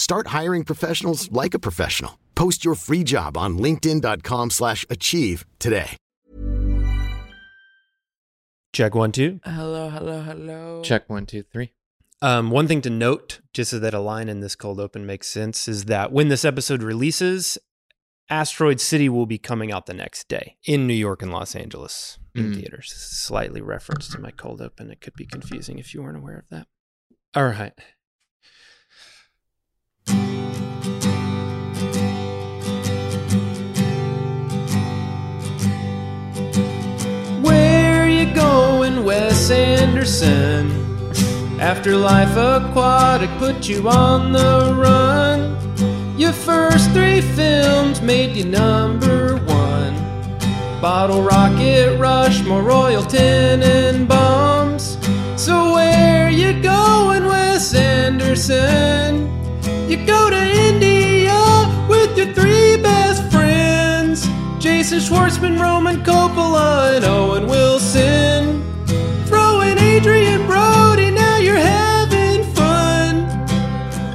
Start hiring professionals like a professional. Post your free job on linkedin.com/achieve slash achieve today. Check one, two. Hello, hello, hello. Check one, two, three. Um, one thing to note, just so that a line in this cold open makes sense, is that when this episode releases, Asteroid City will be coming out the next day in New York and Los Angeles in Mm. theaters. Slightly reference to my cold open. It could be confusing if you weren't aware of that. All right. Going, Wes Anderson? Afterlife Aquatic put you on the run. Your first three films made you number one. Bottle Rocket, Rushmore, Royal Tenenbaums. So where you going, Wes Anderson? You go to India with your three best friends. Jason Schwartzman, Roman Coppola, and Owen Wilson. Adrien Brody, now you're having fun.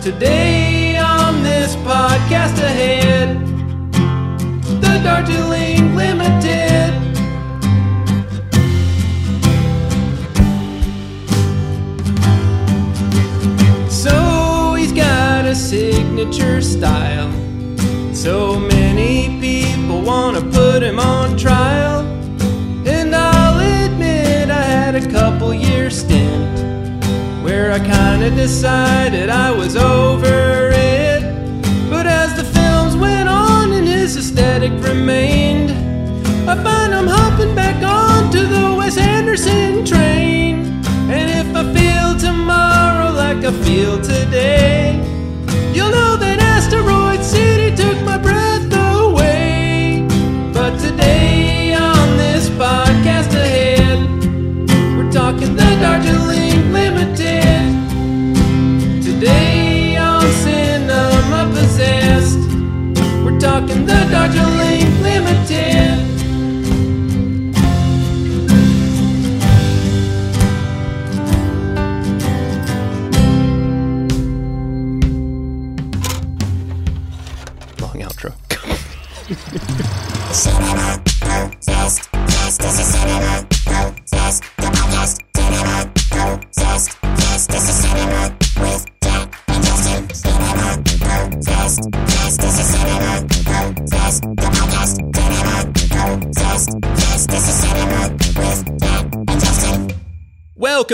Today on this podcast ahead, the Darjeeling Limited. So he's got a signature style. So many people wanna put him on trial. Where I kinda decided I was over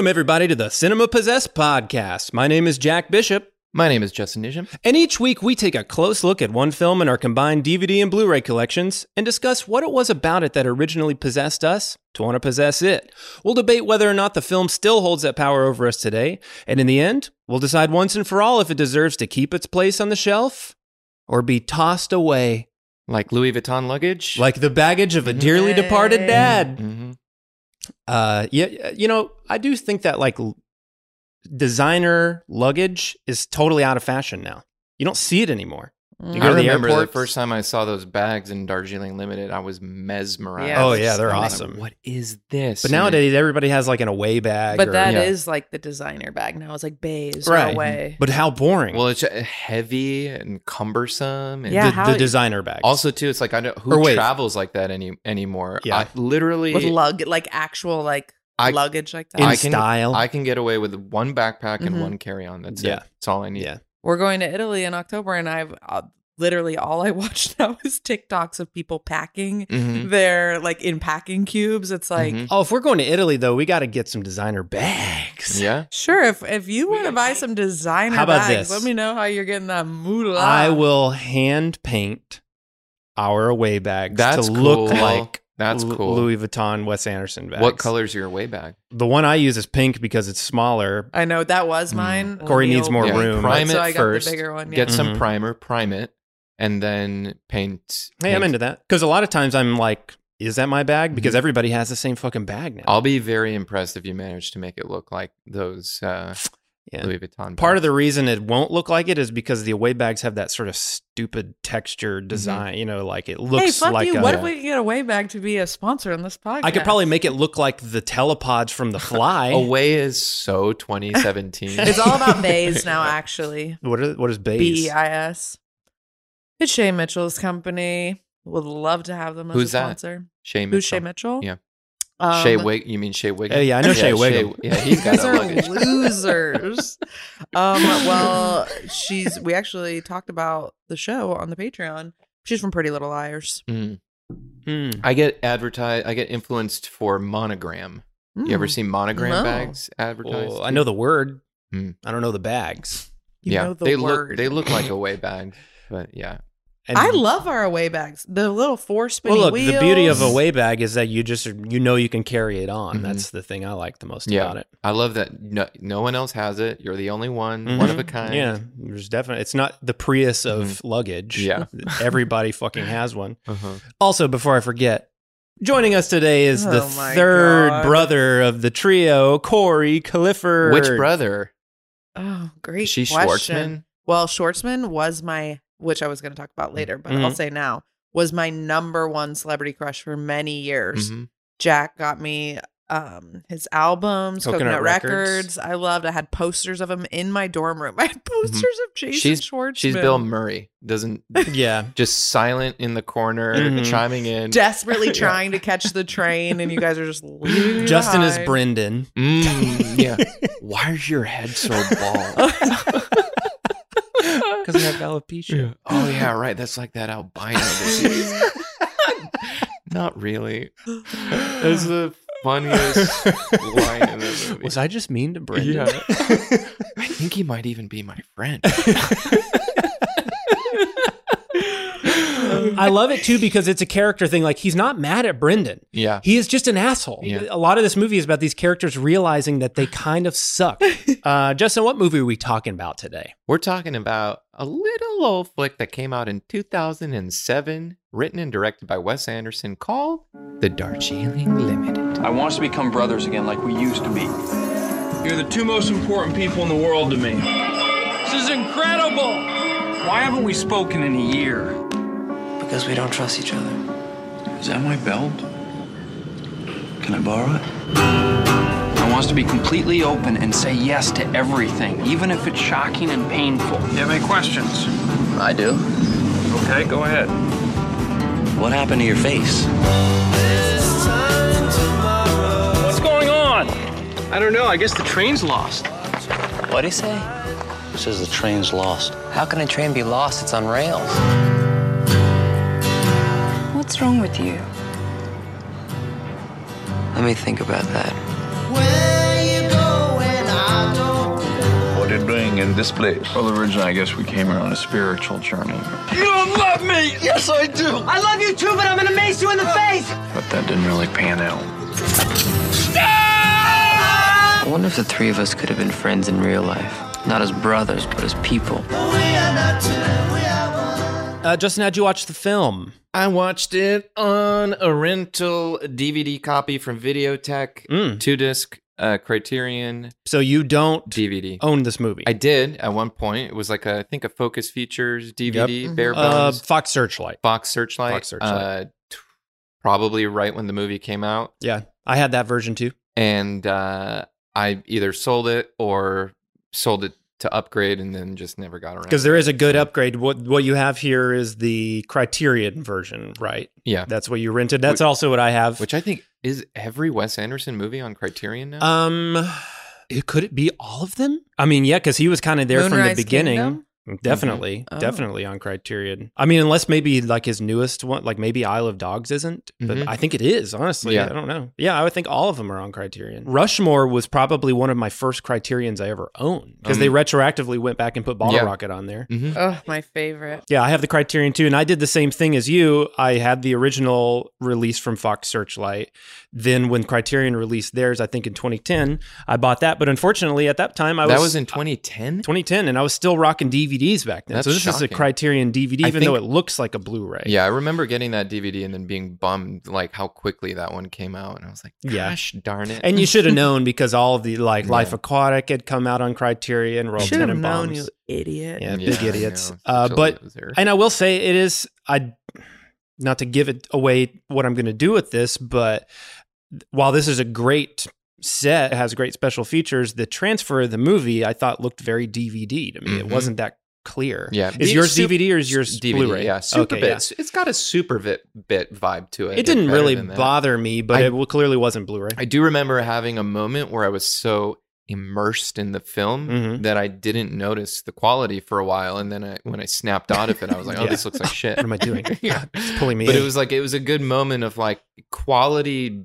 Welcome, everybody, to the Cinema Possessed podcast. My name is Jack Bishop, My name is Justin Nisham. and each week we take a close look at one film in our combined DVD and Blu ray collections and discuss what it was about it that originally possessed us to want to possess it. We'll debate whether or not the film still holds that power over us today, and in the end, we'll decide once and for all if it deserves to keep its place on the shelf or be tossed away Like Louis Vuitton luggage. like the baggage of a dearly departed dad. hmm Uh, yeah, you know, I do think that like designer luggage is totally out of fashion now. You don't see it anymore. You I go to the remember the, first time I saw those bags in Darjeeling Limited, I was mesmerized. Yeah, oh yeah, they're stunning. awesome. What is this? But And it- nowadays, everybody has like an away bag. But or- that is Yeah. like the designer bag now. It's like Béis right. away. But how boring. well, it's uh, heavy and cumbersome. And Yeah, the, how- the designer bag. Also, too, it's like I don't who wait. travels like that any anymore. Yeah. I literally with lug like actual like I- luggage like that. In I can, style. I can get away with one backpack and Mhm. one carry on. That's Yeah. it. That's all I need. yeah. We're going to Italy in October, and I've uh, literally all I watch now is TikToks of people packing Mhm. their like in packing cubes. It's like. Mhm. Oh, if we're going to Italy though, we got to get some designer bags. Yeah. Sure, if if you want to buy some designer How about bags, this? let me know how you're getting that moolah. I will hand paint our away bags That's to look like That's Lu- cool. Louis Vuitton Wes Anderson bags. What color's your way bag? The one I use is pink because it's smaller. I know that was mine. Mm. Corey needs more Yeah, room. Prime So I got the first. bigger one, Get yeah. some primer, prime it, and then paint. Hey, I'm into that because a lot of times I'm like, is that my bag? Because Mhm. everybody has the same fucking bag now. I'll be very impressed if you manage to make it look like those uh, Yeah. Louis Vuitton. Part of the reason it won't look like it is because the away bags have that sort of stupid texture mm-hmm. design. You know, like it looks hey, fuck like you. a. What if we get a way bag to be a sponsor on this podcast? I could probably make it look like the telepods from The Fly. Away is so 2017. It's all about Béis now, actually. What is what is B base? E I S. It's Shay Mitchell's company. Would love to have them as Who's a that? sponsor. Shay Mitchell. Who's Shay Mitchell? Yeah. Um, Shay Wig. You mean Shay Wiggum? Oh, yeah, I know Shay Wiggum. yeah, he's got These are luggage. losers. um, well, she's. We actually talked about the show on the Patreon. She's from Pretty Little Liars. Mm. Hmm. I get advertised. I get influenced for monogram. You ever Mm. see monogram No. bags advertised? Well, I know the word. Hmm. I don't know the bags. You yeah, know the they word. look. They look like away bags, but yeah. And I love our away bags. The little four spinny Well, look, wheels. the beauty of a way bag is that you just you know you can carry it on. Mhm. That's the thing I like the most Yeah, about it. I love that. No, no one else has it. You're the only one, one of a Mhm. kind. Yeah, there's definitely it's not the Prius of luggage. Yeah. everybody fucking has one. Uh-huh. Also, before I forget, joining us today is the Oh my third God. brother of the trio, Corey Clifford. Which brother? Oh, great. Is she question. Schwartzman? Well, Schwartzman was my, which I was going to talk about later, but I'll Mhm. say now, was my number one celebrity crush for many years. Mhm. Jack got me um his albums, Coconut Coconut, Records. Records. I loved. I had posters of him in my dorm room. I had posters of Jason She's Schwartzman. she's Bill Murray. Doesn't Yeah. just silent in the corner, Mhm. chiming in. desperately Yeah. trying to catch the train, and you guys are just leaving Justin is. Brendan. Mm, yeah. Why is your head so bald? Because I have alopecia. Oh yeah, right. That's like that albino disease. Not really. That's the funniest line in the movie. Was I just mean to Brendan? Yeah. I think he might even be my friend. I love it too because it's a character thing. Like he's not mad at Brendan. Yeah. He is just an asshole. Yeah. A lot of this movie is about these characters realizing that they kind of suck. uh, Justin, what movie are we talking about today? We're talking about a little old flick that came out in 2007, written and directed by Wes Anderson, called The Darjeeling Limited. I want us to become brothers again like we used to be. You're the two most important people in the world to me. This is incredible! Why haven't we spoken in a year? Because we don't trust each other. Is that my belt? Can I borrow it? I want us to be completely open and say yes to everything, even if it's shocking and painful. You have any questions? I do. Okay, go ahead. What happened to your face? What's going on? I don't know. I guess the train's lost. What'd he say? He says the train's lost. How can a train be lost? It's on rails. What's wrong with you? Let me think about that. What are you doing in this place? Well, originally, I guess we came here on a spiritual journey, You don't love me! Yes, I do! I love you too, but I'm gonna mace you in the face! but that didn't really pan out. Ah! I wonder if the three of us could have been friends in real life. Not as brothers, but as people. Uh, Justin, how'd you watch the film? I watched it on a rental DVD copy from Videotech, Mm. two disc. uh, Criterion So you don't DVD. own this movie. I did at one point. It was like a, I think a Focus Features DVD, Mhm. bare uh, bones. Fox Searchlight. Fox Searchlight. Fox Searchlight. Uh, t- probably right when the movie came out, Yeah, I had that version too. and uh, I either sold it or sold it to upgrade, and then just never got around. Because there is a good upgrade. What what you have here is the Criterion version, right? Yeah. That's what you rented. That's also what I have. Which I think is every Wes Anderson movie on Criterion now. um, it, could it be all of them? I mean, yeah, because he was kind of there from the beginning. Kingdom? Definitely, Oh. definitely on Criterion. I mean, unless maybe like his newest one, like maybe Isle of Dogs isn't, but Mhm. I think it is. Honestly, Yeah. I don't know. Yeah, I would think all of them are on Criterion. Rushmore was probably one of my first Criterions I ever owned because they Um, retroactively went back and put Bottle yeah. Rocket on there. Mhm. Oh, my favorite. Yeah, I have the Criterion too, and I did the same thing as you. I had the original release from Fox Searchlight. Then, when Criterion released theirs, I think in 2010, I bought that. But unfortunately, at that time, I was that was in 2010. 2010, and I was still rocking DVDs back then. That's so this is a. Criterion DVD, I even though it looks like a Blu-ray. Yeah, I remember getting that DVD and then being bummed like how quickly that one came out, and I was like, Yeah. "Gosh darn it!" And you should have known because all of the like Yeah. Life Aquatic had come out on Criterion, Royal Should have Tenenbaums. known, you idiot. Yeah, Yeah, big idiots. know, Uh, but loser. and I will say it is I not to give it away what I'm going to do with this, but while this is a great set, has great special features, the transfer of the movie I thought looked very DVD to me. It Mhm. wasn't that clear. yeah, is yours DVD or is yours DVD? Blu-ray? Yeah, super okay, bit. yeah. It's- got a super bit bit vibe to it. It didn't really bother me, but I- it clearly wasn't Blu-ray. I do remember having a moment where I was so immersed in the film Mhm. that I didn't notice the quality for a while, and then I, when I snapped out of it, I was like, "Oh, Yeah. this looks like shit." What am I doing? yeah, It's pulling me but in. it was like it was a good moment of like quality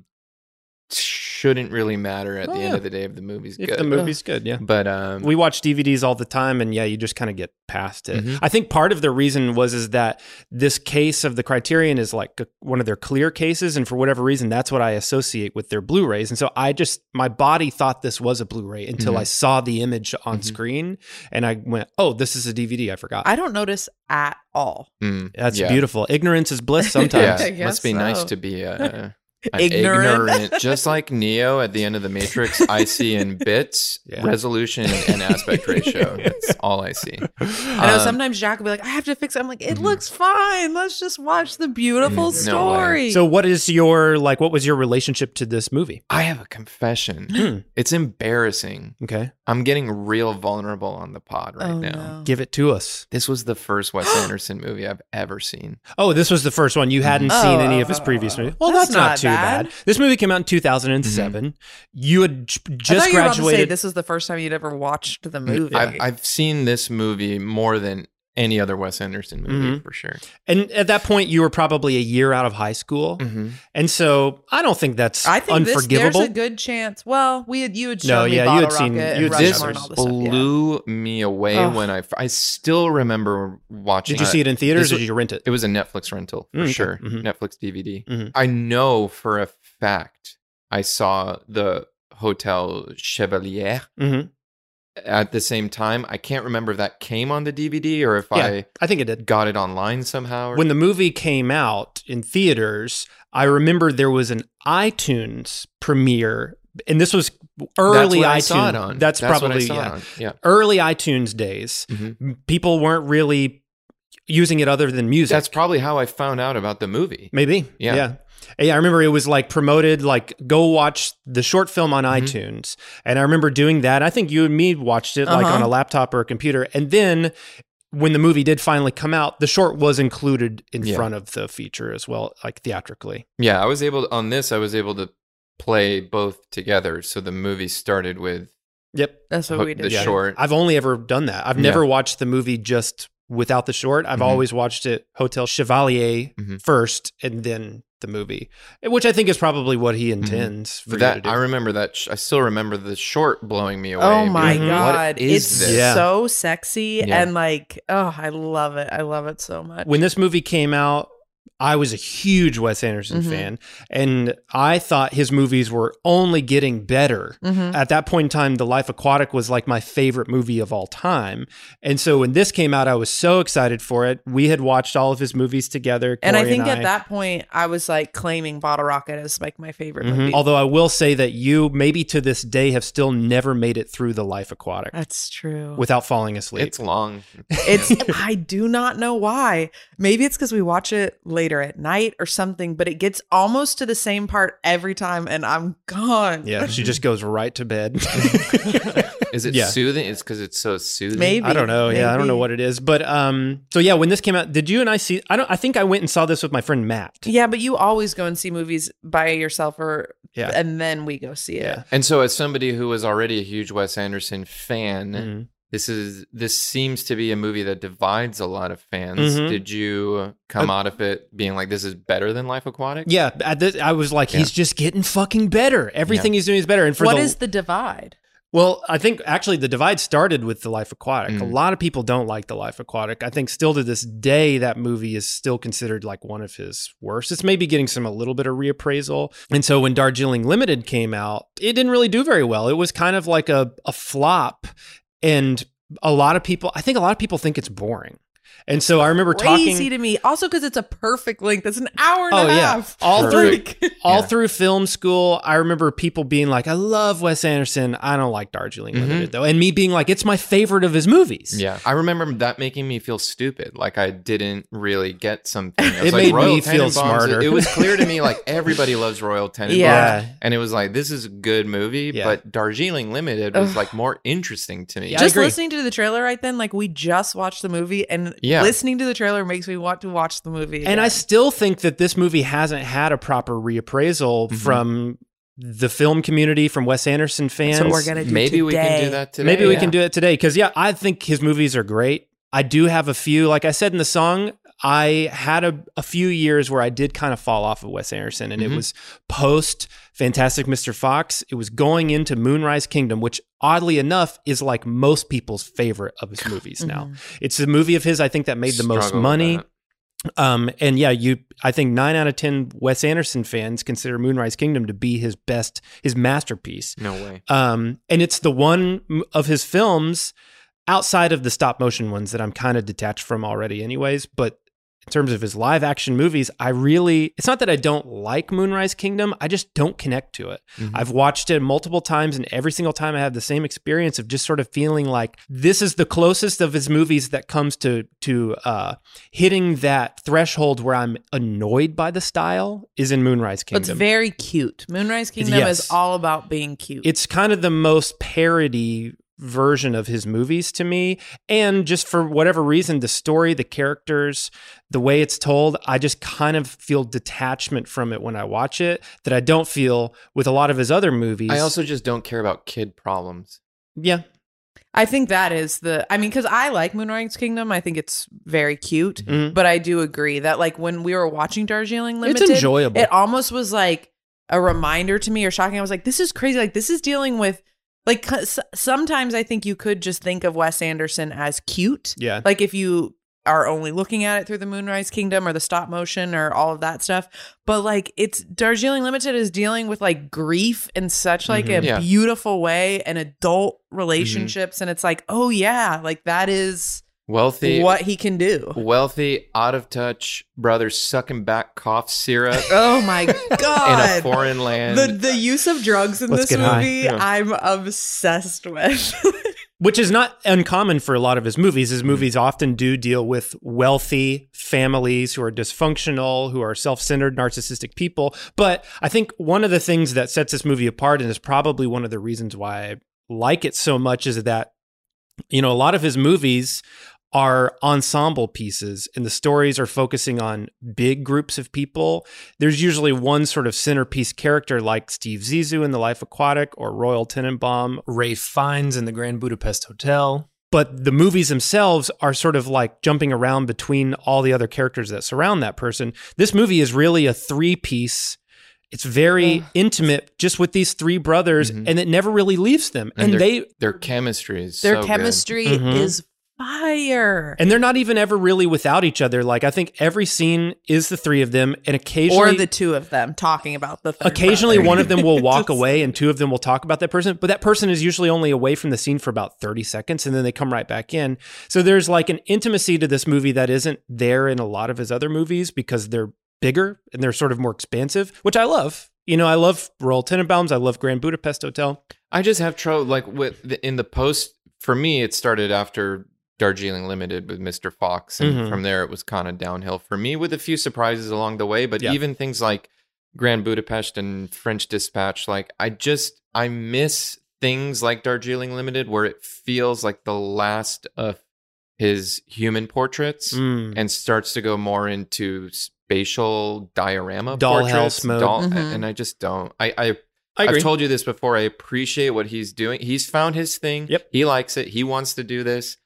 shouldn't really matter at Oh, the yeah. end of the day if the movie's if good. the movie's good, yeah. but um, we watch DVDs all the time, and yeah, you just kind of get past it. Mhm. I think part of the reason was is that this case of the Criterion is like a- one of their clear cases, and for whatever reason, that's what I associate with their Blu-rays. And so I just my body thought this was a Blu-ray until Mhm. I saw the image on Mhm. screen, and I went, "Oh, this is a DVD." I forgot. I don't notice at all. mm, that's yeah. beautiful. Ignorance is bliss. Sometimes. I it must be nice to be uh, an Ignorant. ignorant. just like Neo at the end of the Matrix. I see in bits, Yeah. resolution, and aspect ratio. That's all I see. I know Um, sometimes Jack will be like, I have to fix it. I'm like, it Mhm. looks fine. Let's just watch the beautiful Mm, no way. story. So, what is your like? What was your relationship to this movie? I have a confession. Hmm. It's embarrassing. Okay, I'm getting real vulnerable on the pod right oh, now. no. give it to us. This was the first Wes Anderson movie I've ever seen. Oh, this was the first one. You hadn't Mhm. seen Oh, any of his oh, previous oh, movies. Well, that's that's, not, not too bad. bad. This movie came out in 2007. Mm-hmm. You had j- I just thought you were about to say graduated. this is the first time you'd ever watched the movie. I've, I've seen this movie more than any other Wes Anderson movie Mhm. for sure. and at that point, you were probably a year out of high school. Mm-hmm. And so I don't think that's I think this, unforgivable. there's a good chance. Well, we had you had shown No, me yeah, you Bottle had seen- Rocket you had This Rushmore and all stuff. yeah. blew me away Ugh. when I I still remember watching. did you see it in theaters This or was- did you rent it? It was a Netflix rental for Mm, okay. sure. Netflix DVD. Mhm. I know for a fact I saw the Hotel Chevalier Mhm. At the same time. I can't remember if that came on the DVD or if Yeah, I I think it did. got it online somehow. When the movie came out in theaters, I remember there was an iTunes premiere, and this was early what I iTunes. saw it on. That's, That's probably yeah. Yeah. early iTunes days. Mhm. People weren't really using it other than music. That's probably how I found out about the movie. Maybe. Yeah. Yeah. Yeah, I remember it was like promoted, like go watch the short film on Mm-hmm. iTunes. And I remember doing that. I think you and me watched it like Uh-huh. on a laptop or a computer. And then when the movie did finally come out, the short was included in Yeah. front of the feature as well, like theatrically. Yeah, I was able on this. I was able to play both together. So the movie started with Yep. That's what Ho- we the did. Yeah. short. I've only ever done that. I've Yeah. never watched the movie just without the short. I've Mhm. always watched it Hotel Chevalier Mhm. first and then the movie, which I think is probably what he mm-hmm. intends for But you that to do. I remember that. Sh- I still remember the short blowing me away. Oh my being like, god, What is it's this? Yeah. so sexy Yeah. and like, oh, I love it. I love it so much. when this movie came out, I was a huge Wes Anderson Mhm. fan, and I thought his movies were only getting better. Mhm. At that point in time, The Life Aquatic was like my favorite movie of all time. And so when this came out, I was so excited for it. We had watched all of his movies together. And I Corey think I. at that point, I was like claiming Bottle Rocket as like my favorite Mhm. movie. Although I will say that you, maybe to this day, have still never made it through The Life Aquatic That's true. without falling asleep. It's long. It's I do not know why. Maybe it's because we watch it later at night or something, but it gets almost to the same part every time and I'm gone. yeah, she just goes right to bed. Is it Yeah. soothing? It's because it's so soothing. Maybe. I don't know. Yeah, I don't know what it is. But um so yeah, when this came out, did you and I see I don't I think I went and saw this with my friend Matt. Yeah, but you always go and see movies by yourself or Yeah. and then we go see it. Yeah. And so, as somebody who was already a huge Wes Anderson fan, Mhm. This is this seems to be a movie that divides a lot of fans. Mhm. Did you come out of it being like, "This is better than Life Aquatic"? Yeah, at this, I was like, he's just getting fucking better. Everything he's doing is better. And for What the, is the divide? Well, I think actually the divide started with The Life Aquatic. A Mm. lot of people don't like The Life Aquatic. I think still to this day, that movie is still considered like one of his worst. It's maybe getting some a little bit of reappraisal. And so when Darjeeling Limited came out, it didn't really do very well. It was kind of like a, a flop. And a lot of people, I think a lot of people think it's boring. And so I remember Crazy talking. to me. Also because it's a perfect length. It's an hour and Oh a yeah, half. all Perfect. through all Yeah. through film school, I remember people being like, "I love Wes Anderson. I don't like Darjeeling Mhm. Limited though," and me being like, "It's my favorite of his movies." Yeah, I remember that making me feel stupid. Like I didn't really get something. I It was like, made me Royal feel Tenenbaums, smarter. It was clear to me like everybody loves Royal Tenenbaums. Yeah. and it was like this is a good movie, Yeah. but Darjeeling Limited was like more interesting to me. Yeah, just listening to the trailer right then, like we just watched the movie, and Yeah. listening to the trailer makes me want to watch the movie. And I still think that this movie hasn't had a proper reappraisal Mhm. from the film community, from Wes Anderson fans. That's what we're gonna do Maybe we can do that today. Maybe we can do it today because yeah, I think his movies are great. I do have a few, like I said in the song, I had a, a few years where I did kind of fall off of Wes Anderson, and it Mhm. was post Fantastic Mr. Fox. It was going into Moonrise Kingdom, which oddly enough is like most people's favorite of his movies now. It's a movie of his I think that made the most Struggle money. Um, and yeah, you, I think nine out of 10 Wes Anderson fans consider Moonrise Kingdom to be his best, his masterpiece. No way. Um, and it's the one of his films outside of the stop motion ones that I'm kind of detached from already, anyways. But in terms of his live action movies, I really, it's not that I don't like Moonrise Kingdom, I just don't connect to it. I've watched it multiple times, and every single time I have the same experience of just sort of feeling like this is the closest of his movies that comes to, to, uh, hitting that threshold where I'm annoyed by the style is in Moonrise Kingdom. it's very cute. Moonrise Kingdom Yes. is all about being cute. it's kind of the most parody version of his movies to me and just for whatever reason the story the characters the way it's told i just kind of feel detachment from it when i watch it that i don't feel with a lot of his other movies I also just don't care about kid problems. yeah I think that is the. I mean, because I like Moonrise Kingdom. I think it's very cute. Mhm. But I do agree that, like, when we were watching Darjeeling Limited, It's Limited, enjoyable. It almost was like a reminder to me or shocking. I was like, this is crazy. Like, this is dealing with. Like sometimes I think you could just think of Wes Anderson as cute. Yeah. Like if you are only looking at it through the Moonrise Kingdom or the stop motion or all of that stuff. But like it's Darjeeling Limited is dealing with like grief in such like Mhm. a Yeah. beautiful way and adult relationships. And it's like, oh yeah, like that is Wealthy, what he can do. wealthy, out of touch brother sucking back cough syrup Oh my god! in a foreign land. the the use of drugs in Let's this get high. movie, Yeah. I'm obsessed with. which is not uncommon for a lot of his movies. His movies often do deal with wealthy families who are dysfunctional, who are self-centered, narcissistic people. But I think one of the things that sets this movie apart, and is probably one of the reasons why I like it so much, is that you know a lot of his movies are ensemble pieces and the stories are focusing on big groups of people. There's usually one sort of centerpiece character like Steve Zissou in The Life Aquatic or Royal Tenenbaum, Ralph Fiennes in The Grand Budapest Hotel. But the movies themselves are sort of like jumping around between all the other characters that surround that person. This movie is really a three piece. It's very intimate just with these three brothers, Mhm. and it never really leaves them. And, their, they their chemistry is Their so good. chemistry Mhm. is fire. And they're not even ever really without each other. Like I think every scene is the three of them, and occasionally or the two of them talking about the third occasionally brother. one of them will walk Just- away and two of them will talk about that person but that person is usually only away from the scene for about 30 seconds and then they come right back in so there's like an intimacy to this movie that isn't there in a lot of his other movies because they're bigger and they're sort of more expansive which i love you know i love royal tenenbaums i love grand budapest hotel I just have trouble like with the, in the post. For me, it started after Darjeeling Limited with Mr. Fox, and Mhm. from there it was kind of downhill for me with a few surprises along the way. But Yeah. even things like Grand Budapest and French Dispatch, like I just I miss things like Darjeeling Limited where it feels like the last of his human portraits Mm. and starts to go more into spatial diorama Dollhouse mode. Doll- Mhm. And I just don't. I, I I agree. I've told you this before. I appreciate what he's doing. He's found his thing. Yep. He likes it. He wants to do this.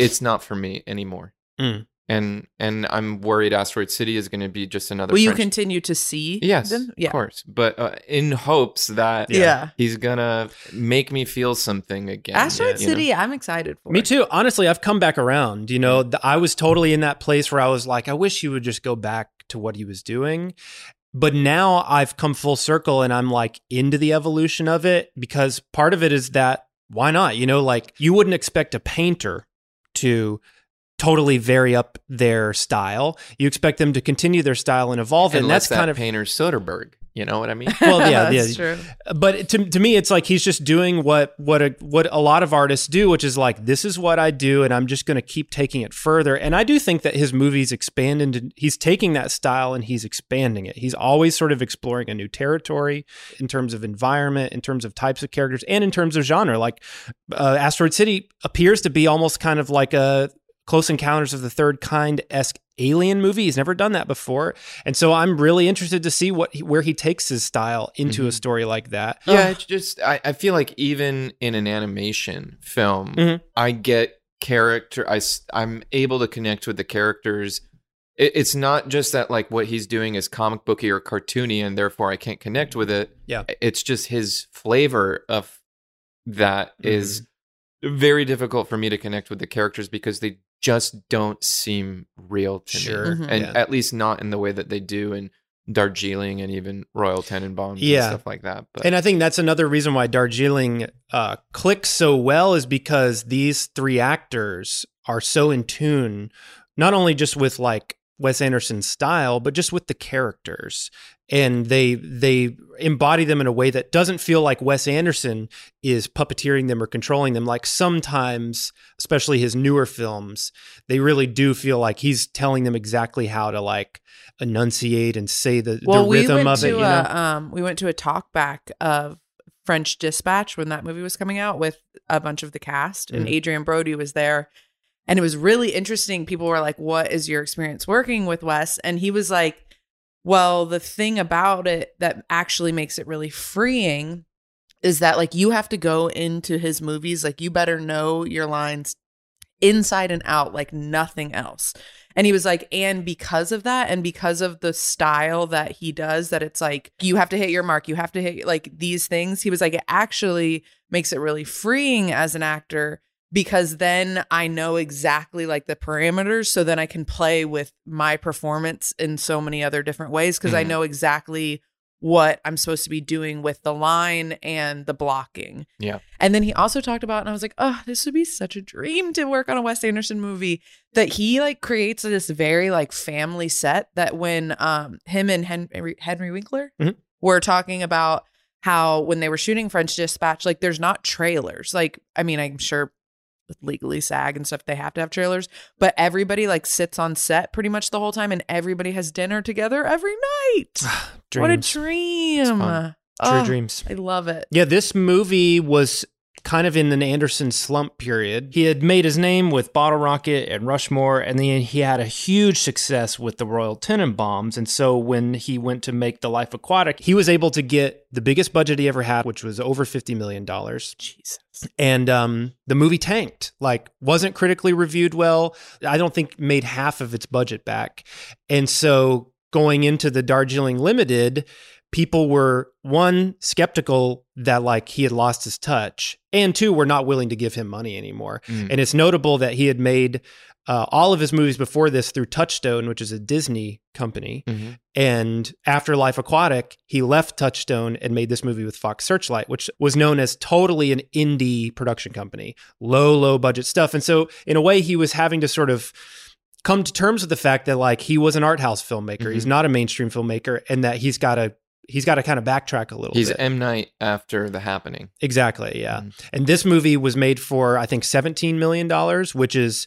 It's not for me anymore. Mm. And and I'm worried Asteroid City is going to be just another. Will you continue to see Yes, them? Yeah. of course. But uh, in hopes that Yeah. he's gonna make me feel something again. Asteroid you know? City, I'm excited for. Me too. Honestly, I've come back around. You know, th- I was totally in that place where I was like, I wish he would just go back to what he was doing. But now I've come full circle and I'm like into the evolution of it because part of it is that why not? You know, like you wouldn't expect a painter to totally vary up their style. You expect them to continue their style and evolve. And that's that kind of painter Soderbergh. You know what I mean? well, yeah, That's yeah. true. But to, to me, it's like he's just doing what what a what a lot of artists do, which is like this is what I do, and I'm just going to keep taking it further. And I do think that his movies expand into he's taking that style and he's expanding it. He's always sort of exploring a new territory in terms of environment, in terms of types of characters, and in terms of genre. Like uh, Asteroid City appears to be almost kind of like a Close Encounters of the Third Kind esque alien movie. He's never done that before, and so I'm really interested to see what where he takes his style into a story like that. Yeah, it's just I, I feel like even in an animation film, Mhm. I get character. I I'm able to connect with the characters. It, it's not just that like what he's doing is comic booky or cartoony, and therefore I can't connect with it. Yeah. it's just his flavor of that is very difficult for me to connect with the characters because they just don't seem real to Sure. me, Mhm. and Yeah. at least not in the way that they do in Darjeeling and even Royal Tenenbaums Yeah. and stuff like that. But And I think that's another reason why Darjeeling uh, clicks so well is because these three actors are so in tune, not only just with like Wes Anderson's style, but just with the characters, and they they embody them in a way that doesn't feel like Wes Anderson is puppeteering them or controlling them. Like sometimes, especially his newer films, they really do feel like he's telling them exactly how to like enunciate and say the, Well, the we rhythm went of it. You a know? um, we went to a talk back of French Dispatch when that movie was coming out with a bunch of the cast, and Mhm. Adrien Brody was there, and it was really interesting. People were like, "What is your experience working with Wes?" And he was like, "Well, the thing about it that actually makes it really freeing." Is that like you have to go into his movies, like you better know your lines inside and out like nothing else. And he was like, and because of that, and because of the style that he does, that it's like, you have to hit your mark, you have to hit like these things. He was like, it actually makes it really freeing as an actor because then I know exactly like the parameters. So then I can play with my performance in so many other different ways because I Mhm. know exactly what I'm supposed to be doing with the line and the blocking. Yeah. And then he also talked about, and I was like, oh, this would be such a dream to work on a Wes Anderson movie. That he like creates this very like family set that when um him and Henry Henry Winkler Mhm. were talking about how when they were shooting French Dispatch, like there's not trailers. Like, I mean, I'm sure with legally SAG and stuff, they have to have trailers, but everybody like sits on set pretty much the whole time and everybody has dinner together every night. What a dream. True Oh, dreams. I love it. Yeah, this movie was kind of in an Anderson slump period. He had made his name with Bottle Rocket and Rushmore, and then he had a huge success with the Royal Tenenbaums. And so when he went to make The Life Aquatic, he was able to get the biggest budget he ever had, which was over $50 million. Jesus. And um, the movie tanked, like, wasn't critically reviewed well. I don't think made half of its budget back. And so going into the Darjeeling Limited, people were one skeptical that like he had lost his touch and two were not willing to give him money anymore Mm. and it's notable that he had made uh, all of his movies before this through touchstone which is a disney company Mhm. and after life aquatic he left touchstone and made this movie with fox searchlight which was known as totally an indie production company low low budget stuff and so in a way he was having to sort of come to terms with the fact that like he was an art house filmmaker he's Mhm. not a mainstream filmmaker and that he's got to he's got to kind of backtrack a little He's bit M Night after the happening. exactly yeah Mhm. and this movie was made for i think 17 million dollars which is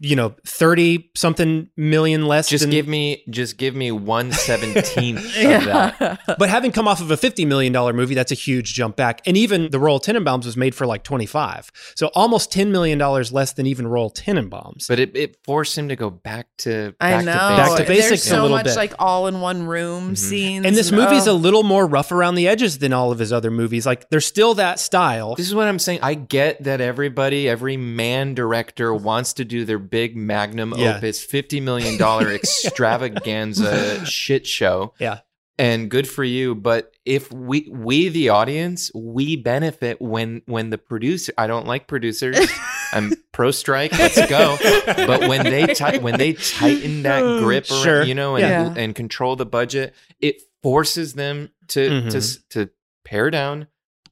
you know 30 something million less Just than, give me, just give me one seventeenth of that. but having come off of a $50 million movie, that's a huge jump back. And even the Royal Tenenbaums was made for like 25. So almost $10 million less than even Royal Tenenbaums. But it, it forced him to go back to I back know. to Back to basics. basics There's a so little much bit. like all in one room mm-hmm. scenes. and this movie's oh. a little more rough around the edges than all of his other movies. Like there's still that style. This is what I'm saying. I get that everybody, every man director wants to do their big magnum Yeah. opus, $50 million extravaganza shit show. Yeah. And good for you. But if we, we, the audience, we benefit when, when the producer, I don't like producers. I'm pro strike. Let's go. But when they, ti- when they tighten that grip, around, Sure. you know, and, Yeah. and control the budget, it forces them to, to, Mhm. s- to pare down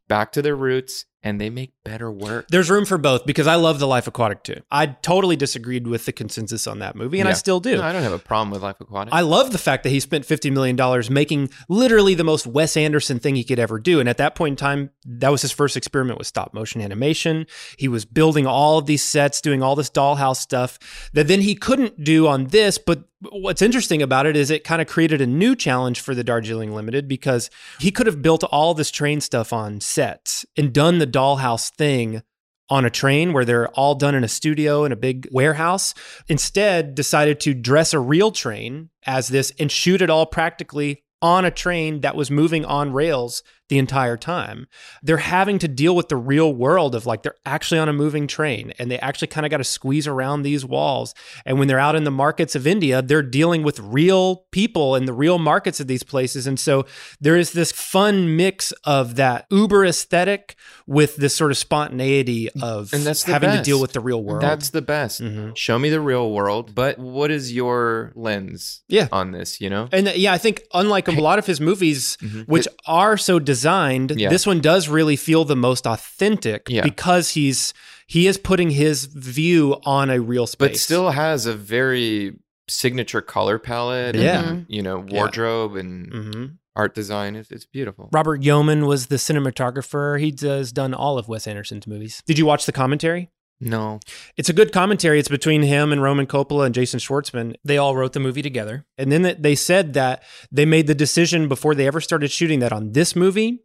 back to their roots and they make better work. There's room for both because I love The Life Aquatic too. I totally disagreed with the consensus on that movie, and I still do. No, I don't have a problem with Life Aquatic. I love the fact that he spent $50 million making literally the most Wes Anderson thing he could ever do. And at that point in time, that was his first experiment with stop motion animation. He was building all of these sets, doing all this dollhouse stuff that then he couldn't do on this. But what's interesting about it is it kind of created a new challenge for the Darjeeling Limited because he could have built all this train stuff on sets and done the dollhouse thing on a train where they're all done in a studio in a big warehouse. Instead, decided to dress a real train as this and shoot it all practically on a train that was moving on rails the entire time. They're having to deal with the real world of like they're actually on a moving train and they actually kind of got to squeeze around these walls. And when they're out in the markets of India, they're dealing with real people in the real markets of these places. And so there is this fun mix of that uber aesthetic with this sort of spontaneity of and that's having to deal with the real world. That's the best. Mhm. Show me the real world, but what is your lens Yeah. on this, you know? And yeah, I think unlike a lot of his movies, which are so designed, Mm-hmm. Yeah. this one does really feel the most authentic Yeah. because he's he is putting his view on a real space. but still has a very signature color palette Yeah. and, you know, wardrobe and hmm art design. It's, it's beautiful. Robert Yeoman was the cinematographer. He has done all of Wes Anderson's movies. Did you watch the commentary? No. It's a good commentary. It's between him and Roman Coppola and Jason Schwartzman. They all wrote the movie together. And then they said that they made the decision before they ever started shooting that on this movie,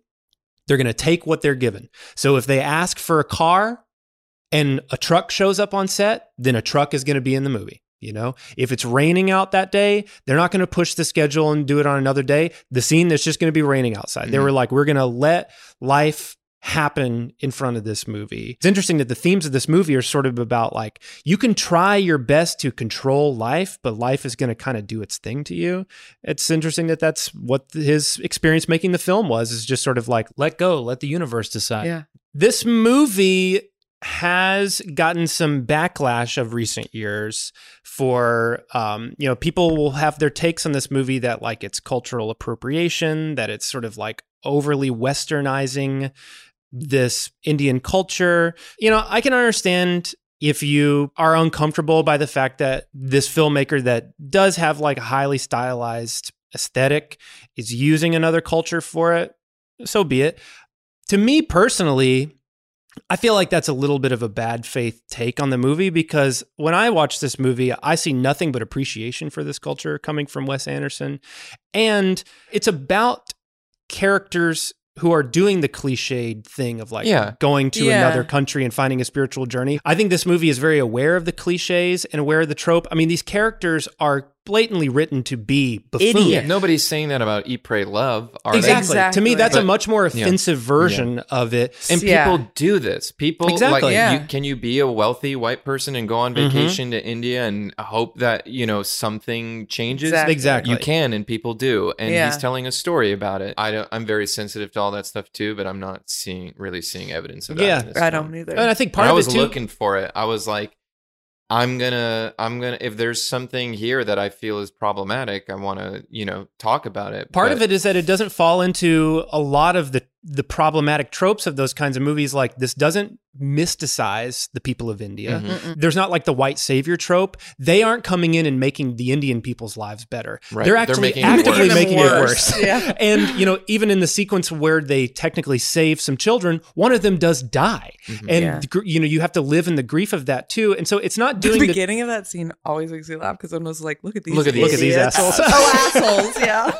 they're going to take what they're given. So if they ask for a car and a truck shows up on set, then a truck is going to be in the movie. You know, if it's raining out that day, they're not going to push the schedule and do it on another day. The scene that's just going to be raining outside. They Mhm. were like, we're going to let life happen in front of this movie. It's interesting that the themes of this movie are sort of about like you can try your best to control life, but life is going to kind of do its thing to you. It's interesting that that's what his experience making the film was is just sort of like let go, let the universe decide. Yeah. This movie has gotten some backlash of recent years for um, you know people will have their takes on this movie that like it's cultural appropriation that it's sort of like overly westernizing this indian culture you know i can understand if you are uncomfortable by the fact that this filmmaker that does have like a highly stylized aesthetic is using another culture for it so be it to me personally I feel like that's a little bit of a bad faith take on the movie because when I watch this movie, I see nothing but appreciation for this culture coming from Wes Anderson. And it's about characters who are doing the cliched thing of like Yeah. going to Yeah. another country and finding a spiritual journey. I think this movie is very aware of the cliches and aware of the trope. I mean, these characters are blatantly written to be buffoon. Idiot. Nobody's saying that about Eat, Pray, Love, are Exactly. they? To me, that's a But- much more Yeah. offensive version Yeah. of it. And Yeah. people do this. People Exactly. like Yeah. you, can you be a wealthy white person and go on Mhm. vacation to India and hope that, you know, something changes? Exactly. Exactly. You can and people do. And Yeah. he's telling a story about it. I don't I'm very sensitive to all that stuff too, but I'm not seeing really seeing evidence of that. Yeah. in this I film. don't either. And I think part When I of was it too. I was looking for it. I was like, I'm gonna, I'm gonna. If there's something here that I feel is problematic, I want to, you know, talk about it. Part But- of it is that it doesn't fall into a lot of the the problematic tropes of those kinds of movies. Like this doesn't mysticize the people of India. Mhm. There's not like the white savior trope. They aren't coming in and making the Indian people's lives better. Right. They're They're actually making it actively worse. making it Worse. worse. Yeah. and you know, even in the sequence where they technically save some children, one of them does die, Mm-hmm. and Yeah. gr- you know you have to live in the grief of that too. And so it's not doing the, beginning of that scene always makes me laugh because I'm just like, "Look at these, Look at these- Look at these assholes. oh, assholes! Yeah,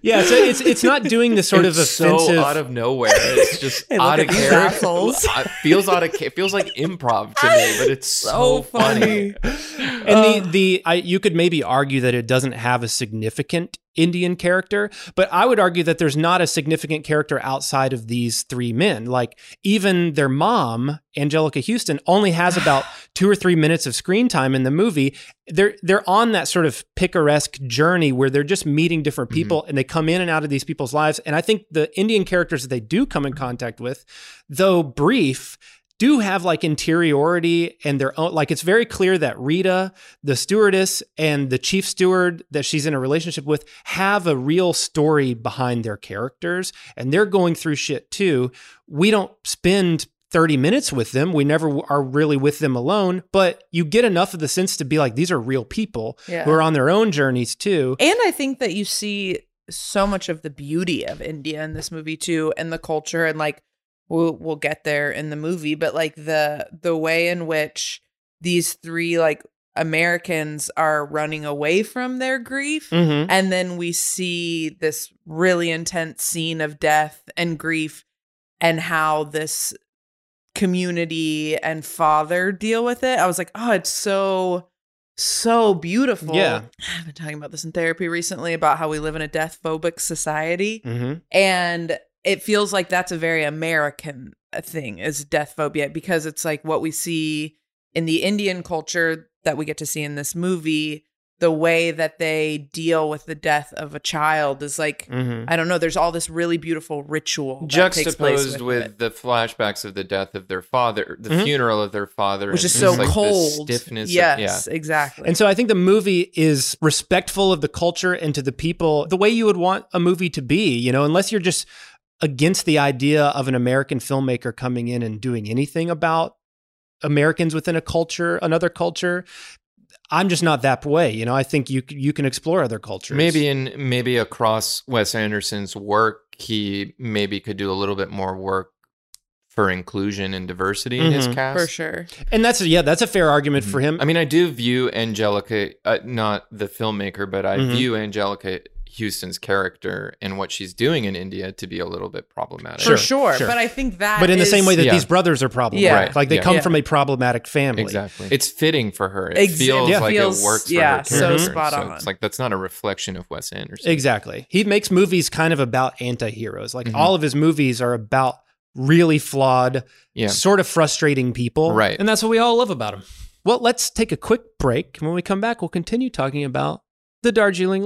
yeah. So it's it's not doing the sort it's of offensive. so out of nowhere. It's just out of character. It feels out of. It feels like improv to me, but it's so, so funny. funny. and the the I, you could maybe argue that it doesn't have a significant Indian character, but I would argue that there's not a significant character outside of these three men. Like even their mom, Anjelica Huston, only has about two or three minutes of screen time in the movie. They're they're on that sort of picaresque journey where they're just meeting different mm-hmm. people and they come in and out of these people's lives. And I think the Indian characters that they do come in contact with, though brief, do have like interiority and their own like it's very clear that Rita, the stewardess, and the chief steward that she's in a relationship with have a real story behind their characters and they're going through shit too. We don't spend 30 minutes with them. We never are really with them alone, but you get enough of the sense to be like these are real people Yeah. who are on their own journeys too. And I think that you see so much of the beauty of India in this movie too, and the culture, and like we'll we'll get there in the movie, but like the the way in which these three like Americans are running away from their grief, Mhm. and then we see this really intense scene of death and grief, and how this community and father deal with it. I was like, oh, it's so so beautiful. Yeah. I've been talking about this in therapy recently about how we live in a death phobic society. Mhm. And it feels like that's a very American uh, thing is death phobia because it's like what we see in the Indian culture that we get to see in this movie. The way that they deal with the death of a child is like, Mhm. I don't know, there's all this really beautiful ritual that takes place Juxtaposed with, with, the flashbacks of the death of their father, the Mhm. funeral of their father, which and is so like, the cold. stiffness. of- yes, yeah. exactly. And so I think the movie is respectful of the culture and to the people the way you would want a movie to be, you know, unless you're just against the idea of an American filmmaker coming in and doing anything about Americans within a culture, another culture. I'm just not that way, you know. I think you you can explore other cultures. Maybe in maybe across Wes Anderson's work, he maybe could do a little bit more work for inclusion and diversity in his Mhm. cast. for sure. and that's yeah, that's a fair argument for him. I mean, I do view Anjelica, uh, not the filmmaker, but I Mhm. view Anjelica Huston's character and what she's doing in India to be a little bit problematic. for sure. sure. But I think that but in the same way that Yeah. these brothers are problematic, Yeah. Right, like they yeah. come Yeah. from a problematic family. Exactly. It's fitting for her. It Ex- feels yeah. like feels- it works for yeah, her so character. spot So on. it's like that's not a reflection of Wes Anderson. Exactly. He makes movies kind of about anti-heroes. Like Mhm. all of his movies are about really flawed, Yeah. sort of frustrating people. Right. And that's what we all love about him. Well, let's take a quick break. When we come back, we'll continue talking about the Darjeeling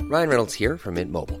Ryan Reynolds here from Mint Mobile.